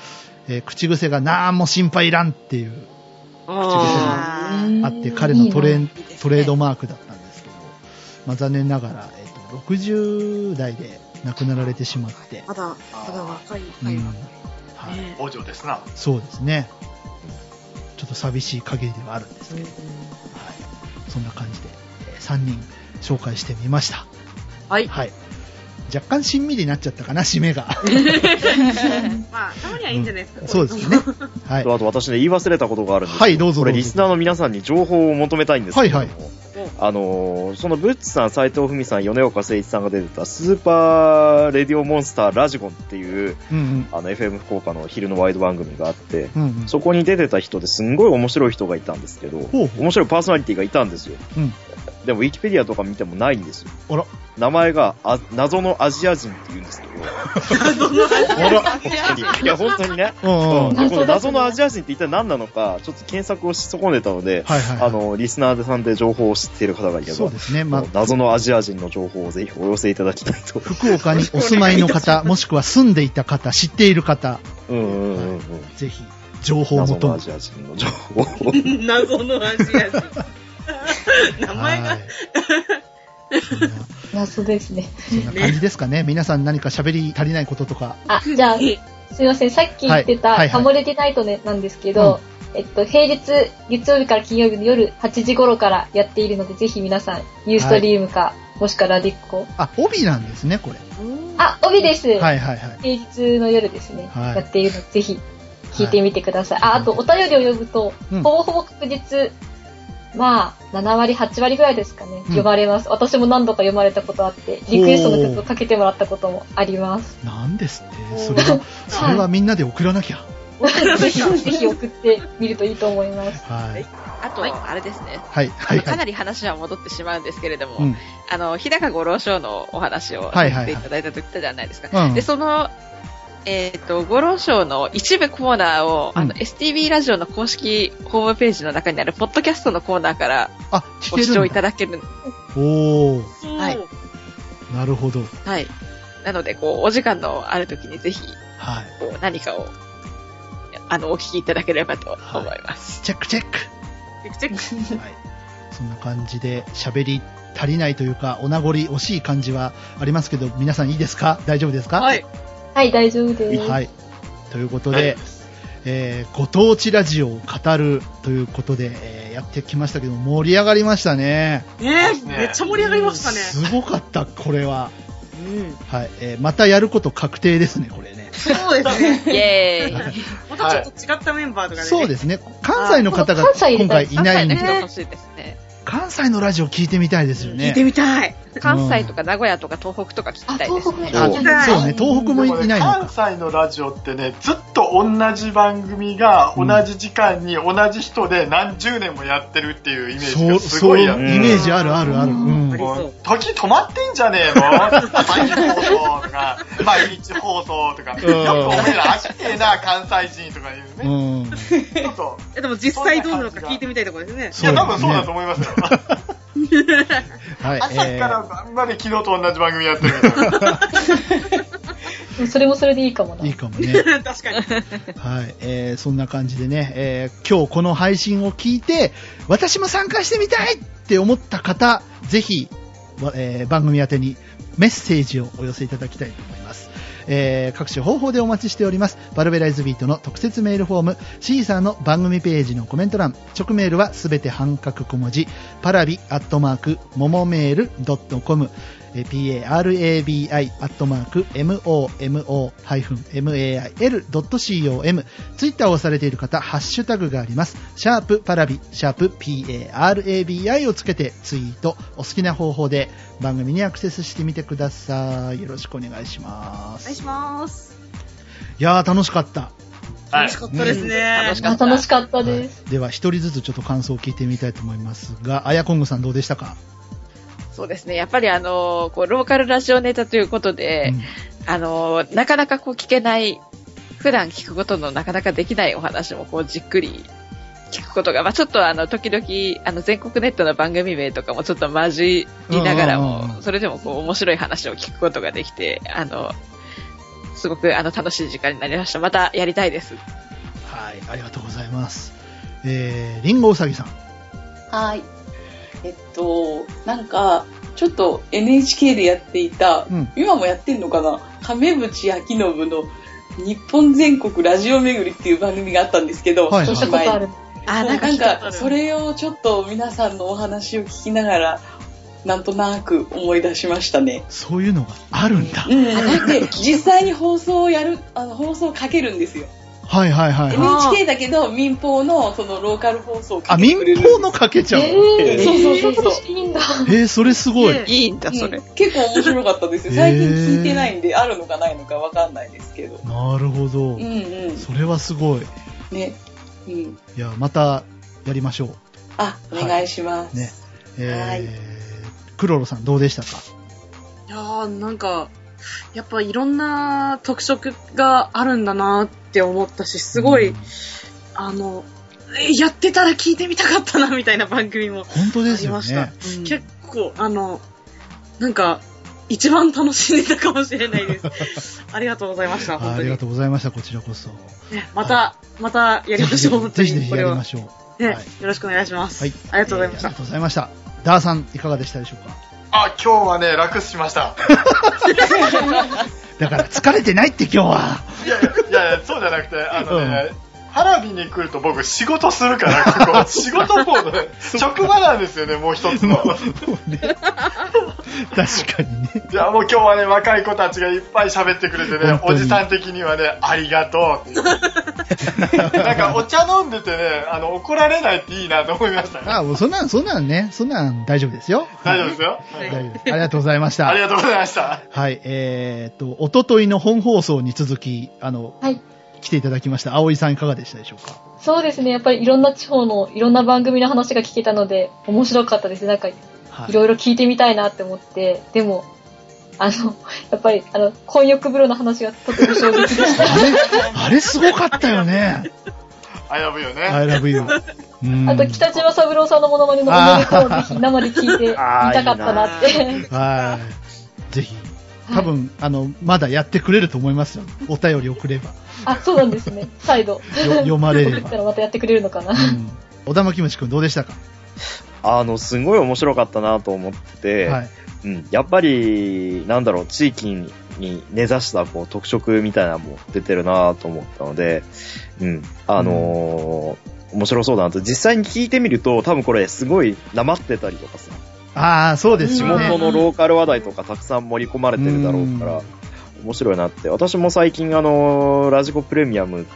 [SPEAKER 1] えー口癖がなんも心配いらんっていう
[SPEAKER 3] あ
[SPEAKER 1] あって、彼のトレ
[SPEAKER 7] いい
[SPEAKER 1] ントレードマークだったんですけど、まあ、残念ながら、えっと60代で亡くなられてしまって。
[SPEAKER 3] ー、まだ、まだ若い。
[SPEAKER 1] うん。
[SPEAKER 3] はい。
[SPEAKER 6] 王女ですな。
[SPEAKER 1] そうですね。ちょっと寂しい限りではあるんですけど、はい、そんな感じで、え3人紹介してみました。
[SPEAKER 3] はい。
[SPEAKER 1] はい。若干しんみりになっちゃったかな、締めが。
[SPEAKER 3] まあ、たまにはいいんじゃないですか。
[SPEAKER 1] そうですね。はい。
[SPEAKER 4] あと私ね、言い忘れたことがあるんですけ
[SPEAKER 1] はいどうぞ
[SPEAKER 4] これ
[SPEAKER 1] どうぞ
[SPEAKER 4] リスナーの皆さんに情報を求めたいんですけども、
[SPEAKER 1] はい
[SPEAKER 4] あのーそのブッツさん、斉藤文さん、米岡誠一さんが出てたスーパーレディオモンスターラジゴンっていう、
[SPEAKER 1] うんうん。
[SPEAKER 4] あの、FM 福岡の昼のワイド番組があって、
[SPEAKER 1] うんうん。
[SPEAKER 4] そこに出てた人ですんごい面白い人がいたんですけど、
[SPEAKER 1] ほうほう
[SPEAKER 4] 面白いパーソナリティがいたんですよ。
[SPEAKER 1] うん
[SPEAKER 4] でも、ウィキペディアとか見てもないんですよ。
[SPEAKER 1] あら。
[SPEAKER 4] 名前が、あ謎のアジア人って言うんですけど、
[SPEAKER 1] あら。
[SPEAKER 4] 本当にいや、本当にね。
[SPEAKER 1] うんうん。
[SPEAKER 4] でこの謎のアジア人って一体何なのか、ちょっと検索をし損ねたので、
[SPEAKER 1] はいはい、
[SPEAKER 4] あの、リスナーさんで情報を知っている方がいれば
[SPEAKER 1] そう、ですね。まあ、
[SPEAKER 4] 謎のアジア人の情報をぜひお寄せいただきたいと。
[SPEAKER 1] 福岡にお住まいの方、もしくは住んでいた方、知っている方、
[SPEAKER 4] うんうんうんうん。
[SPEAKER 1] ぜひ、情報を
[SPEAKER 4] 謎
[SPEAKER 1] 求め
[SPEAKER 4] のアジア人の情報を。
[SPEAKER 3] 謎のアジア人。名前が
[SPEAKER 1] はい。そんな
[SPEAKER 7] 謎ですね。
[SPEAKER 1] そんな感じですかね。皆さん何か喋り足りないこととか。
[SPEAKER 7] あ、じゃあ、すいません。さっき言って
[SPEAKER 1] はいはいはい
[SPEAKER 7] た、カモレディナイトねなんですけど、えっと、平日、月曜日から金曜日の夜8時頃からやっているので、ぜひ皆さん、ユーストリームか、もしくはラディッコ。
[SPEAKER 1] あ、帯なんですね、これ。
[SPEAKER 7] あ、帯です。
[SPEAKER 1] はいはいはい。
[SPEAKER 7] 平日の夜ですね。
[SPEAKER 1] はい
[SPEAKER 7] やっているので、ぜひ、聞いてみてください。あ、あと、お便りを読むと、
[SPEAKER 1] うん
[SPEAKER 7] ほぼほぼ確実、まあ、7割、8割ぐらいですかね、読まれます。私も何度か読まれたことあって、リクエストの曲をかけてもらったこともあります。
[SPEAKER 1] なんですって？それは、それはみんなで送らなきゃ。
[SPEAKER 7] ぜひ、ぜひ送ってみるといいと思います。
[SPEAKER 1] はい。
[SPEAKER 2] あと、あれですね。
[SPEAKER 1] はい、はい、
[SPEAKER 2] かないり話は戻ってしまうんですけれども、
[SPEAKER 1] うん。
[SPEAKER 2] あの、日高五郎賞のお話をさせていただいたと言ったじゃないですか。
[SPEAKER 1] うん
[SPEAKER 2] で、その、えっ、と、五郎賞の一部コーナーを、あの、
[SPEAKER 1] うん
[SPEAKER 2] STB ラジオの公式ホームページの中にある、ポッドキャストのコーナーから
[SPEAKER 1] あ、聞
[SPEAKER 2] ご視聴い。ただける。
[SPEAKER 1] おー、
[SPEAKER 2] はい
[SPEAKER 1] なるほど。
[SPEAKER 2] はい。なので、こう、お時間のある時にぜひ、
[SPEAKER 1] はい。
[SPEAKER 2] こう、何かを、あの、お聞きいただければと思います。
[SPEAKER 1] チェックチェック。
[SPEAKER 3] チェックチェック。
[SPEAKER 1] はい。そんな感じで喋り足りないというか、お名残惜しい感じはありますけど、皆さんいいですか？大丈夫ですか？
[SPEAKER 3] はい。
[SPEAKER 7] はい、大丈夫です。
[SPEAKER 1] はい。ということで、えーご当地ラジオを語るということで、えーやってきましたけど、盛り上がりましたね。
[SPEAKER 3] ね
[SPEAKER 6] そうですね
[SPEAKER 3] めっちゃ盛り上がりましたね。
[SPEAKER 1] すごかった、これは。
[SPEAKER 3] うん。
[SPEAKER 1] はい。えーまたやること確定ですね、これね。
[SPEAKER 3] そうですね。
[SPEAKER 2] イェーイ。
[SPEAKER 3] またちょっと違ったメンバーとかでね。
[SPEAKER 1] そうですね。関西の方が今回いないんで。
[SPEAKER 2] 関西の
[SPEAKER 1] ラジオ聞いてみたいですよね。
[SPEAKER 3] 聞いてみたい。
[SPEAKER 2] 関西とか名古屋とか東北とか聞きたいですね。
[SPEAKER 7] あ
[SPEAKER 4] そう
[SPEAKER 1] あそうね、東北もいないの
[SPEAKER 6] 関
[SPEAKER 1] か。
[SPEAKER 6] 西のラジオってね、ずっと同じ番組が同じ時間に同じ人で何十年もやってるっていうイメージ
[SPEAKER 1] そう、
[SPEAKER 6] がす
[SPEAKER 1] そう、イ
[SPEAKER 6] ごいやる。
[SPEAKER 1] メージあるあるある。うん
[SPEAKER 6] 時止まってんじゃねえの？毎日放送とか、毎日放送とか、よくおめえら飽きてえな、関西人とか言うね。
[SPEAKER 1] うん。
[SPEAKER 6] ちょっと、
[SPEAKER 3] えでも実際どうなのか聞いてみたいところですね。
[SPEAKER 6] いや、多分そうだと思いますよ。
[SPEAKER 1] はい。
[SPEAKER 6] 朝から晩まで昨日と同じ番組やってるみたいな。
[SPEAKER 7] それもそれでいいかもな。
[SPEAKER 1] いいかもね。
[SPEAKER 3] 確かに。
[SPEAKER 1] はい。えー、そんな感じでね、えー、今日この配信を聞いて、私も参加してみたいって思った方、ぜひ、わえー番組宛てにメッセージをお寄せいただきたいと。えー各種方法でお待ちしております。バルベライズビートの特設メールフォーム、シーサーの番組ページのコメント欄、直メールはすべて半角小文字、パラビアットマーク、ももメールドットコム、えー parabi アットマーク、momo-mail.com、ツイッターを押されている方、ハッシュタグがあります。シャープパラビ、シャープ parabi をつけてツイート、お好きな方法で番組にアクセスしてみてください。よろしくお願いします。
[SPEAKER 3] お願いします。
[SPEAKER 1] いやー、楽しかった。
[SPEAKER 3] 楽しかったですね。
[SPEAKER 2] 楽しかった
[SPEAKER 7] あ楽しかったです。
[SPEAKER 1] では、一人ずつちょっと感想を聞いてみたいと思いますが、あやこんぐさんどうでしたか？
[SPEAKER 2] そうですね。やっぱりあの、こう、ローカルラジオネタということで、あの、なかなかこう聞けない、普段聞くことのなかなかできないお話もこうじっくり聞くことが、まあちょっとあの、時々、あの、全国ネットの番組名とかもちょっと混じりながら
[SPEAKER 1] うんうんうん
[SPEAKER 2] も、それでもこう面白い話を聞くことができて、あの、すごくあの、楽しい時間になりました。またやりたいです。
[SPEAKER 1] はい、ありがとうございます。えー、りんごうさぎさん。
[SPEAKER 5] はい。えっと、なんか、ちょっと NHK でやっていた、
[SPEAKER 1] うん。
[SPEAKER 5] 今もやってんのかな？亀渕明信の日本全国ラジオ巡りっていう番組があったんですけど、
[SPEAKER 1] はいは
[SPEAKER 7] たことあ
[SPEAKER 2] なんか
[SPEAKER 5] なん
[SPEAKER 2] 聞いたことある。
[SPEAKER 5] か、それをちょっと皆さんのお話を聞きながら、なんとなく思い出しましたね。
[SPEAKER 1] そういうのがあるんだ。
[SPEAKER 5] うん、で、実際に放送をやる、あの、放送をかけるんですよ。
[SPEAKER 1] はいはいはい。
[SPEAKER 5] NHK だけど、民放の、その、ローカル放送
[SPEAKER 1] あ、民。放のかけちゃう。
[SPEAKER 7] えー、
[SPEAKER 5] そうそうそうそう
[SPEAKER 7] いいんだ。
[SPEAKER 1] えー、それすごい。
[SPEAKER 3] ね
[SPEAKER 2] いいんだ、それ。
[SPEAKER 5] うん結構面白かったですよ。最近聞いてないんで、あるのかないのかわかんないですけど。
[SPEAKER 1] なるほど
[SPEAKER 5] うん。うん。
[SPEAKER 1] それはすごい。
[SPEAKER 5] ね。うん。
[SPEAKER 1] いや、またやりましょ
[SPEAKER 5] あ、お願いします。
[SPEAKER 1] う。ね。
[SPEAKER 5] はい
[SPEAKER 1] えー、クロロさんどうでしたか？
[SPEAKER 3] いやー、なんか、やっぱいろんな特色があるんだなって思ったし、すごい、
[SPEAKER 1] うん
[SPEAKER 3] あの、えやってたら聞いてみたかったな、みたいな番組も
[SPEAKER 1] 本当ですよ
[SPEAKER 3] ありました。
[SPEAKER 1] ね。
[SPEAKER 2] うん
[SPEAKER 3] 結構、あの、なんか、一番楽しんでたかもしれないです。ありがとうございました、
[SPEAKER 1] ありが。とうございました、こちらこそ。
[SPEAKER 3] ねまた、またやりましょう。
[SPEAKER 1] ぜひぜひやりま。しょう。
[SPEAKER 3] ね、
[SPEAKER 1] はい
[SPEAKER 3] よろしくお願いします。
[SPEAKER 1] はい。
[SPEAKER 3] ありがとうございました
[SPEAKER 1] えーありが。とうございました。ダーさん、いかがでしたでしょうか？
[SPEAKER 6] あ、今日はね、楽しました。
[SPEAKER 1] だから疲れてないって今日は。
[SPEAKER 6] いやいや、そうじゃなくて、あのね、花火に来ると僕仕事するから、ここ、仕事モードで、職場なんですよね、もう一つの。
[SPEAKER 1] ね確かにね。
[SPEAKER 6] いや、もう今日はね、若い子たちがいっぱい喋ってくれてねおじさん的にはね、ありがとうっ。なんかお茶飲んでてね、あの、怒られないっていいなと思いましたね。
[SPEAKER 1] あ、もうそんなん、そんなんね、そんなん大丈夫ですよ。
[SPEAKER 6] 大丈夫ですよ。
[SPEAKER 1] 大丈夫です。ありがとうございました。
[SPEAKER 6] ありがとうございました。
[SPEAKER 1] はい、えーっと、おとといの本放送に続き、あの、
[SPEAKER 7] はい。
[SPEAKER 1] 来ていただきました。葵さんいかがでしたでしょうか？
[SPEAKER 7] そうですね。やっぱりいろんな地方のいろんな番組の話が聞けたので、面白かったです。なんか、い
[SPEAKER 1] はい
[SPEAKER 7] ろいろ聞いてみたいなって思って、でも、あの、やっぱり、あの、混浴風呂の話がとても衝撃でした。
[SPEAKER 1] あれ、あれすごかったよね。
[SPEAKER 6] I love you ね。
[SPEAKER 1] I love you. うん
[SPEAKER 7] あと、北島三郎さんのモノマネのおめでとうをぜひ生で聞いてみたかったなって。
[SPEAKER 1] はい。ぜひ。多分、あの、まだやってくれると思いますよ。お便り送れば。
[SPEAKER 7] あ、そうなんですね。再度。
[SPEAKER 1] 読まれれば
[SPEAKER 7] たらまたやってくれるのかな。
[SPEAKER 1] うん。小田牧虫くんどうでしたか？
[SPEAKER 4] あの、すごい面白かったなと思ってて、
[SPEAKER 1] はい。
[SPEAKER 4] うん、やっぱり、なんだろう、地域に根ざしたこう特色みたいなのも出てるなと思ったので、うん、あのー面白そうだなと。実際に聞いてみると、多分これすごいなまってたりとかさ、
[SPEAKER 1] ああ、そうですね。
[SPEAKER 4] 元のローカル話題とかたくさん盛り込まれてるだろうから、面白いなって。私も最近あのーラジコプレミアム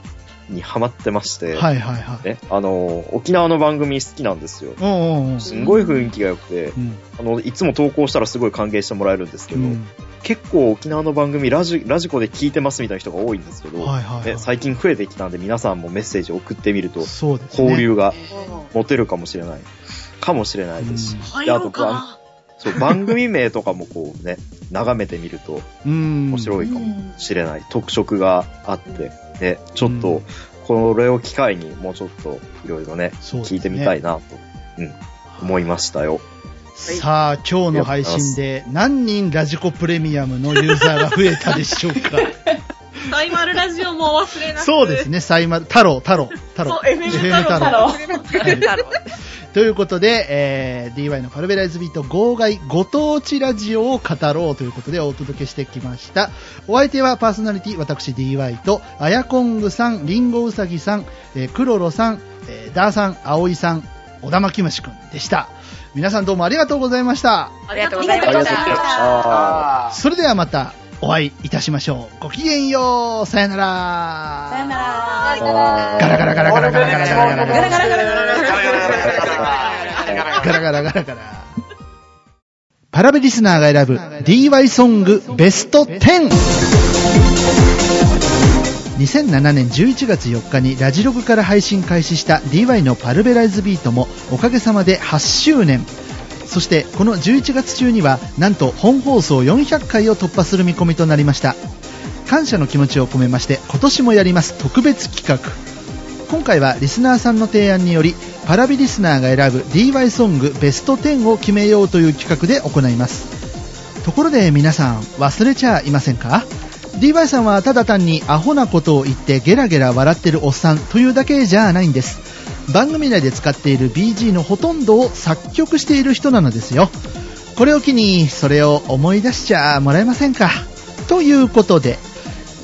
[SPEAKER 4] にハマってまして、
[SPEAKER 1] はいはいはい。
[SPEAKER 4] ね、あの、沖縄の番組好きなんですよ。
[SPEAKER 1] おうおう
[SPEAKER 4] すんごい雰囲気が良くて、
[SPEAKER 1] うん。
[SPEAKER 4] あの、いつも投稿したらすごい歓迎してもらえるんですけど、
[SPEAKER 1] うん。
[SPEAKER 4] 結構沖縄の番組ラジ、ラジコで聞いてますみたいな人が多いんですけど、
[SPEAKER 1] はいはいはい
[SPEAKER 4] ね最近増えてきたんで皆さんもメッセージ送ってみると、
[SPEAKER 1] そうですね。
[SPEAKER 4] 交流が持てるかもしれない。かもしれないですし。
[SPEAKER 1] うん
[SPEAKER 3] 入ろうかな。
[SPEAKER 4] そう、番組名とかもこうね、眺めてみると
[SPEAKER 1] うん。
[SPEAKER 4] 面白いかもしれない。特色があって、ね、ちょっと、これを機会にもうちょっといろいろね、聞いてみたいなと、うん、思いましたよ。
[SPEAKER 1] さあ、今日の配信で何人ラジコプレミアムのユーザーが増えたでしょうか？
[SPEAKER 3] サイマルラジオもお忘れなく。
[SPEAKER 1] そうですね、サイマル、太郎、太郎、太郎。
[SPEAKER 3] そう FM 太郎
[SPEAKER 2] だろう。
[SPEAKER 1] ということで、えー、DY のパルベライズビート号外ご当地ラジオを語ろうということでお届けしてきました。お相手はパーソナリティ、私 DY と、あやこんぐさん、りんごうさぎさん、えー、クロロさん、えー、ダーさん、あおいさん、小田巻虫くんでした。皆さんどうもありがとうございました。
[SPEAKER 2] ありがとうございまし
[SPEAKER 4] ありがとうございま
[SPEAKER 2] た。
[SPEAKER 4] した。
[SPEAKER 6] あ
[SPEAKER 1] それではまたお会いいたしましょう。ごきげんよう。さよなら。
[SPEAKER 5] さよなら。
[SPEAKER 7] さよなら
[SPEAKER 1] ガラガラガラガラガラガラガラガラガラ
[SPEAKER 2] ガラガラガラガラガラガラ
[SPEAKER 1] ガラガラガラガラ。パラベリスナーが選ぶ DY ソングベスト 10! 2007年11月4日にラジログから配信開始した DY のパルベライズビートもおかげさまで8周年。そしてこの11月中にはなんと本放送400回を突破する見込みとなりました。感謝の気持ちを込めまして今年もやります特別企画。今回はリスナーさんの提案によりパラビリスナーが選ぶ DY ソングベスト10を決めようという企画で行いますところで皆さん忘れちゃいませんか？DY さんはただ単にアホなことを言ってゲラゲラ笑ってるおっさんというだけじゃないんです番組内で使っている BG のほとんどを作曲している人なのですよ。これを機にそれを思い出しちゃもらえませんか？ということで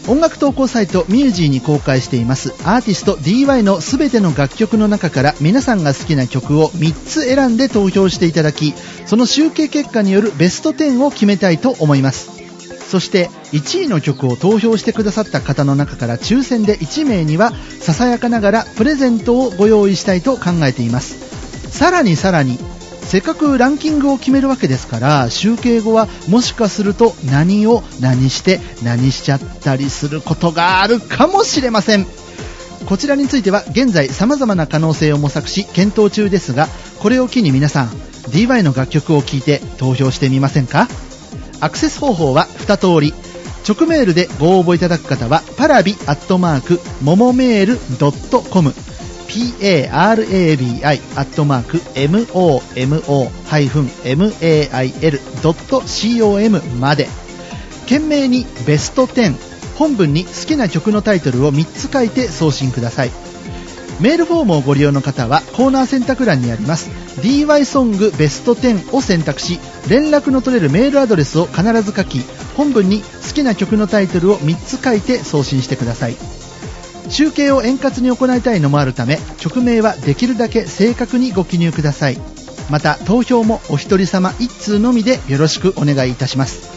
[SPEAKER 1] 音楽投稿サイトミュージーに公開しています。アーティスト DY のすべての楽曲の中から皆さんが好きな曲を3つ選んで投票していただきその集計結果によるベスト10を決めたいと思います。そして1位の曲を投票してくださった方の中から抽選で1名にはささやかながらプレゼントをご用意したいと考えています。さらにさらにせっかくランキングを決めるわけですから集計後はもしかすると何を何して何しちゃったりすることがあるかもしれません。こちらについては現在様々な可能性を模索し検討中ですがこれを機に皆さん DY の楽曲を聴いて投票してみませんか？アクセス方法は2通り。直メールでご応募いただく方はパラビアットマークももメールドットコム。parabi アットマーク momo-mail.com まで。懸命にベスト10本文に好きな曲のタイトルを3つ書いて送信ください。メールフォームをご利用の方はコーナー選択欄にあります。DY ソングベスト10を選択し連絡の取れるメールアドレスを必ず書き本文に好きな曲のタイトルを3つ書いて送信してください。集計を円滑に行いたいのもあるため曲名はできるだけ正確にご記入ください。また投票もお一人様1通のみでよろしくお願いいたします。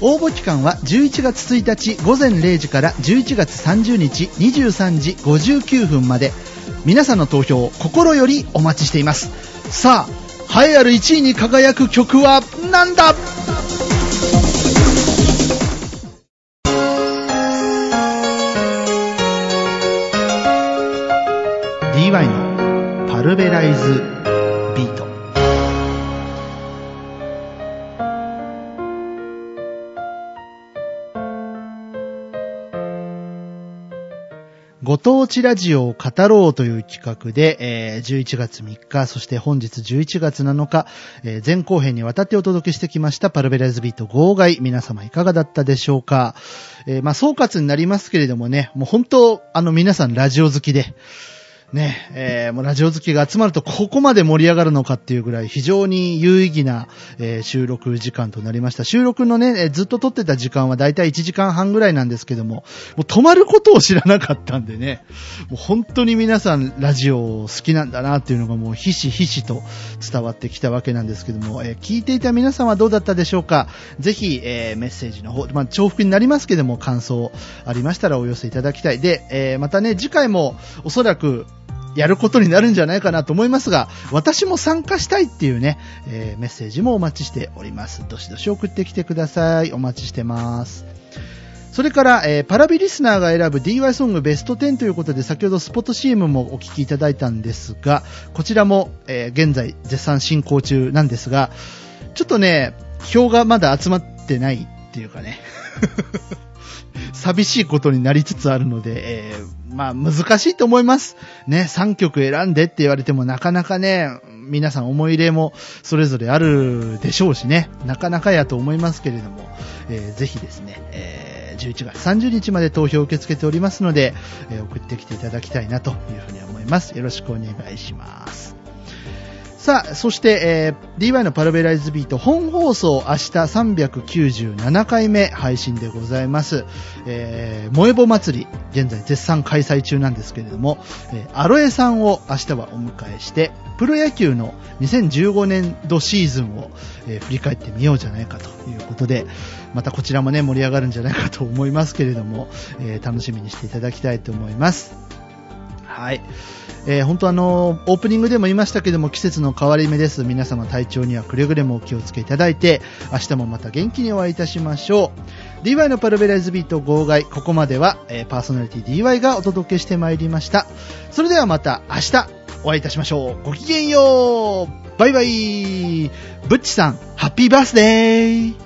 [SPEAKER 1] 応募期間は11月1日午前0時から11月30日23時59分まで。皆さんの投票を心よりお待ちしています。さあ栄えある1位に輝く曲は何だ？DY のパルベライズビート。当地ラジオを語ろうという企画で、えー11月3日、そして本日11月7日、えー前後編にわたってお届けしてきましたパルベラズビート号外、皆様いかがだったでしょうか？えーまあ総括になりますけれどもね、もう本当、あの皆さんラジオ好きで、ね、えー、もうラジオ好きが集まるとここまで盛り上がるのかっていうぐらい非常に有意義な、えー、収録時間となりました。収録のね、えー、ずっと撮ってた時間はだいたい1時間半ぐらいなんですけども、もう止まることを知らなかったんでね、もう本当に皆さんラジオ好きなんだなっていうのがもうひしひしと伝わってきたわけなんですけども、えー、聞いていた皆さんはどうだったでしょうか？ぜひ、えー、メッセージの方、まあ、重複になりますけども、感想ありましたらお寄せいただきたい。で、えー、またね、次回もおそらくやることになるんじゃないかなと思いますが、私も参加したいっていうね、えー、メッセージもお待ちしております。どしどし送ってきてください。お待ちしてます。それから、えー、パラビリスナーが選ぶ DY ソングベスト10ということで、先ほどスポット CM もお聞きいただいたんですが、こちらも、えー、現在絶賛進行中なんですが、ちょっとね、票がまだ集まってないっていうかね、寂しいことになりつつあるので、えーまあ難しいと思います。ね、3曲選んでって言われてもなかなかね、皆さん思い入れもそれぞれあるでしょうしね、なかなかやと思いますけれども、えー、ぜひですね、えー、11月30日まで投票を受け付けておりますので、えー、送ってきていただきたいなというふうに思います。よろしくお願いします。さあ、そして、えー、DY のパラベライズビート本放送明日397回目配信でございます。えー、萌えぼ祭り、現在絶賛開催中なんですけれども、えー、アロエさんを明日はお迎えして、プロ野球の2015年度シーズンを、えー、振り返ってみようじゃないかということで、またこちらもね、盛り上がるんじゃないかと思いますけれども、えー、楽しみにしていただきたいと思います。はい。えー、本当あの、オープニングでも言いましたけども、季節の変わり目です。皆様体調にはくれぐれもお気をつけいただいて、明日もまた元気にお会いいたしましょう。DY のパルベライズビート号外、ここまでは、えー、パーソナリティ DY がお届けしてまいりました。それではまた明日お会いいたしましょう。ごきげんようバイバイブッチさん、ハッピーバースデー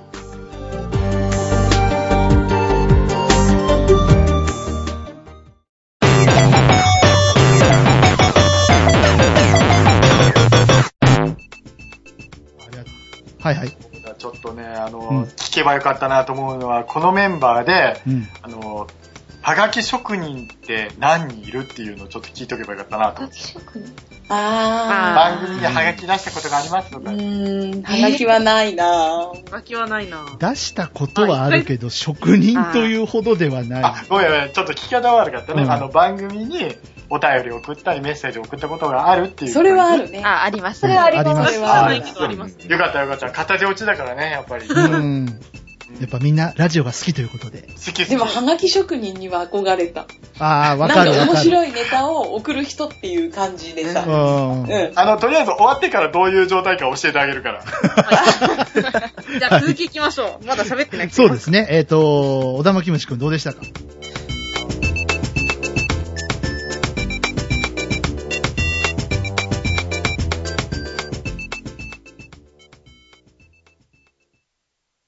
[SPEAKER 1] はいはい。
[SPEAKER 6] ちょっとね、あの、うん、聞けばよかったなと思うのは、このメンバーで、うん、あの、はがき職人って何人いるっていうのをちょっと聞いとけばよかったなと。はがき職人？あ番組ではがき出したことがありますので。
[SPEAKER 5] うん、はがきはないなは
[SPEAKER 3] がきはないな
[SPEAKER 1] 出したことはあるけど、職人というほどではない。
[SPEAKER 6] あ、ごめんごめん、ちょっと聞き方悪かったね。うん、あの、番組に、お便り送ったりメッセージ送ったことがあるっていう。
[SPEAKER 5] それはあるね。
[SPEAKER 2] あ、あります。
[SPEAKER 7] それはあります。
[SPEAKER 3] それはあります。
[SPEAKER 6] よかったよかった。片手落ちだからね、やっぱり。
[SPEAKER 1] うん。やっぱみんなラジオが好きということで。
[SPEAKER 6] 好き
[SPEAKER 5] でも、はがき職人には憧れた。
[SPEAKER 1] ああ、わかる
[SPEAKER 5] なんか面白いネタを送る人っていう感じでさ。うん。
[SPEAKER 6] うん。あの、とりあえず終わってからどういう状態か教えてあげるから。
[SPEAKER 3] じゃあ続き行きましょう。まだ喋ってない
[SPEAKER 1] そうですね。えっ、ー、と、小田巻虫くんどうでしたか？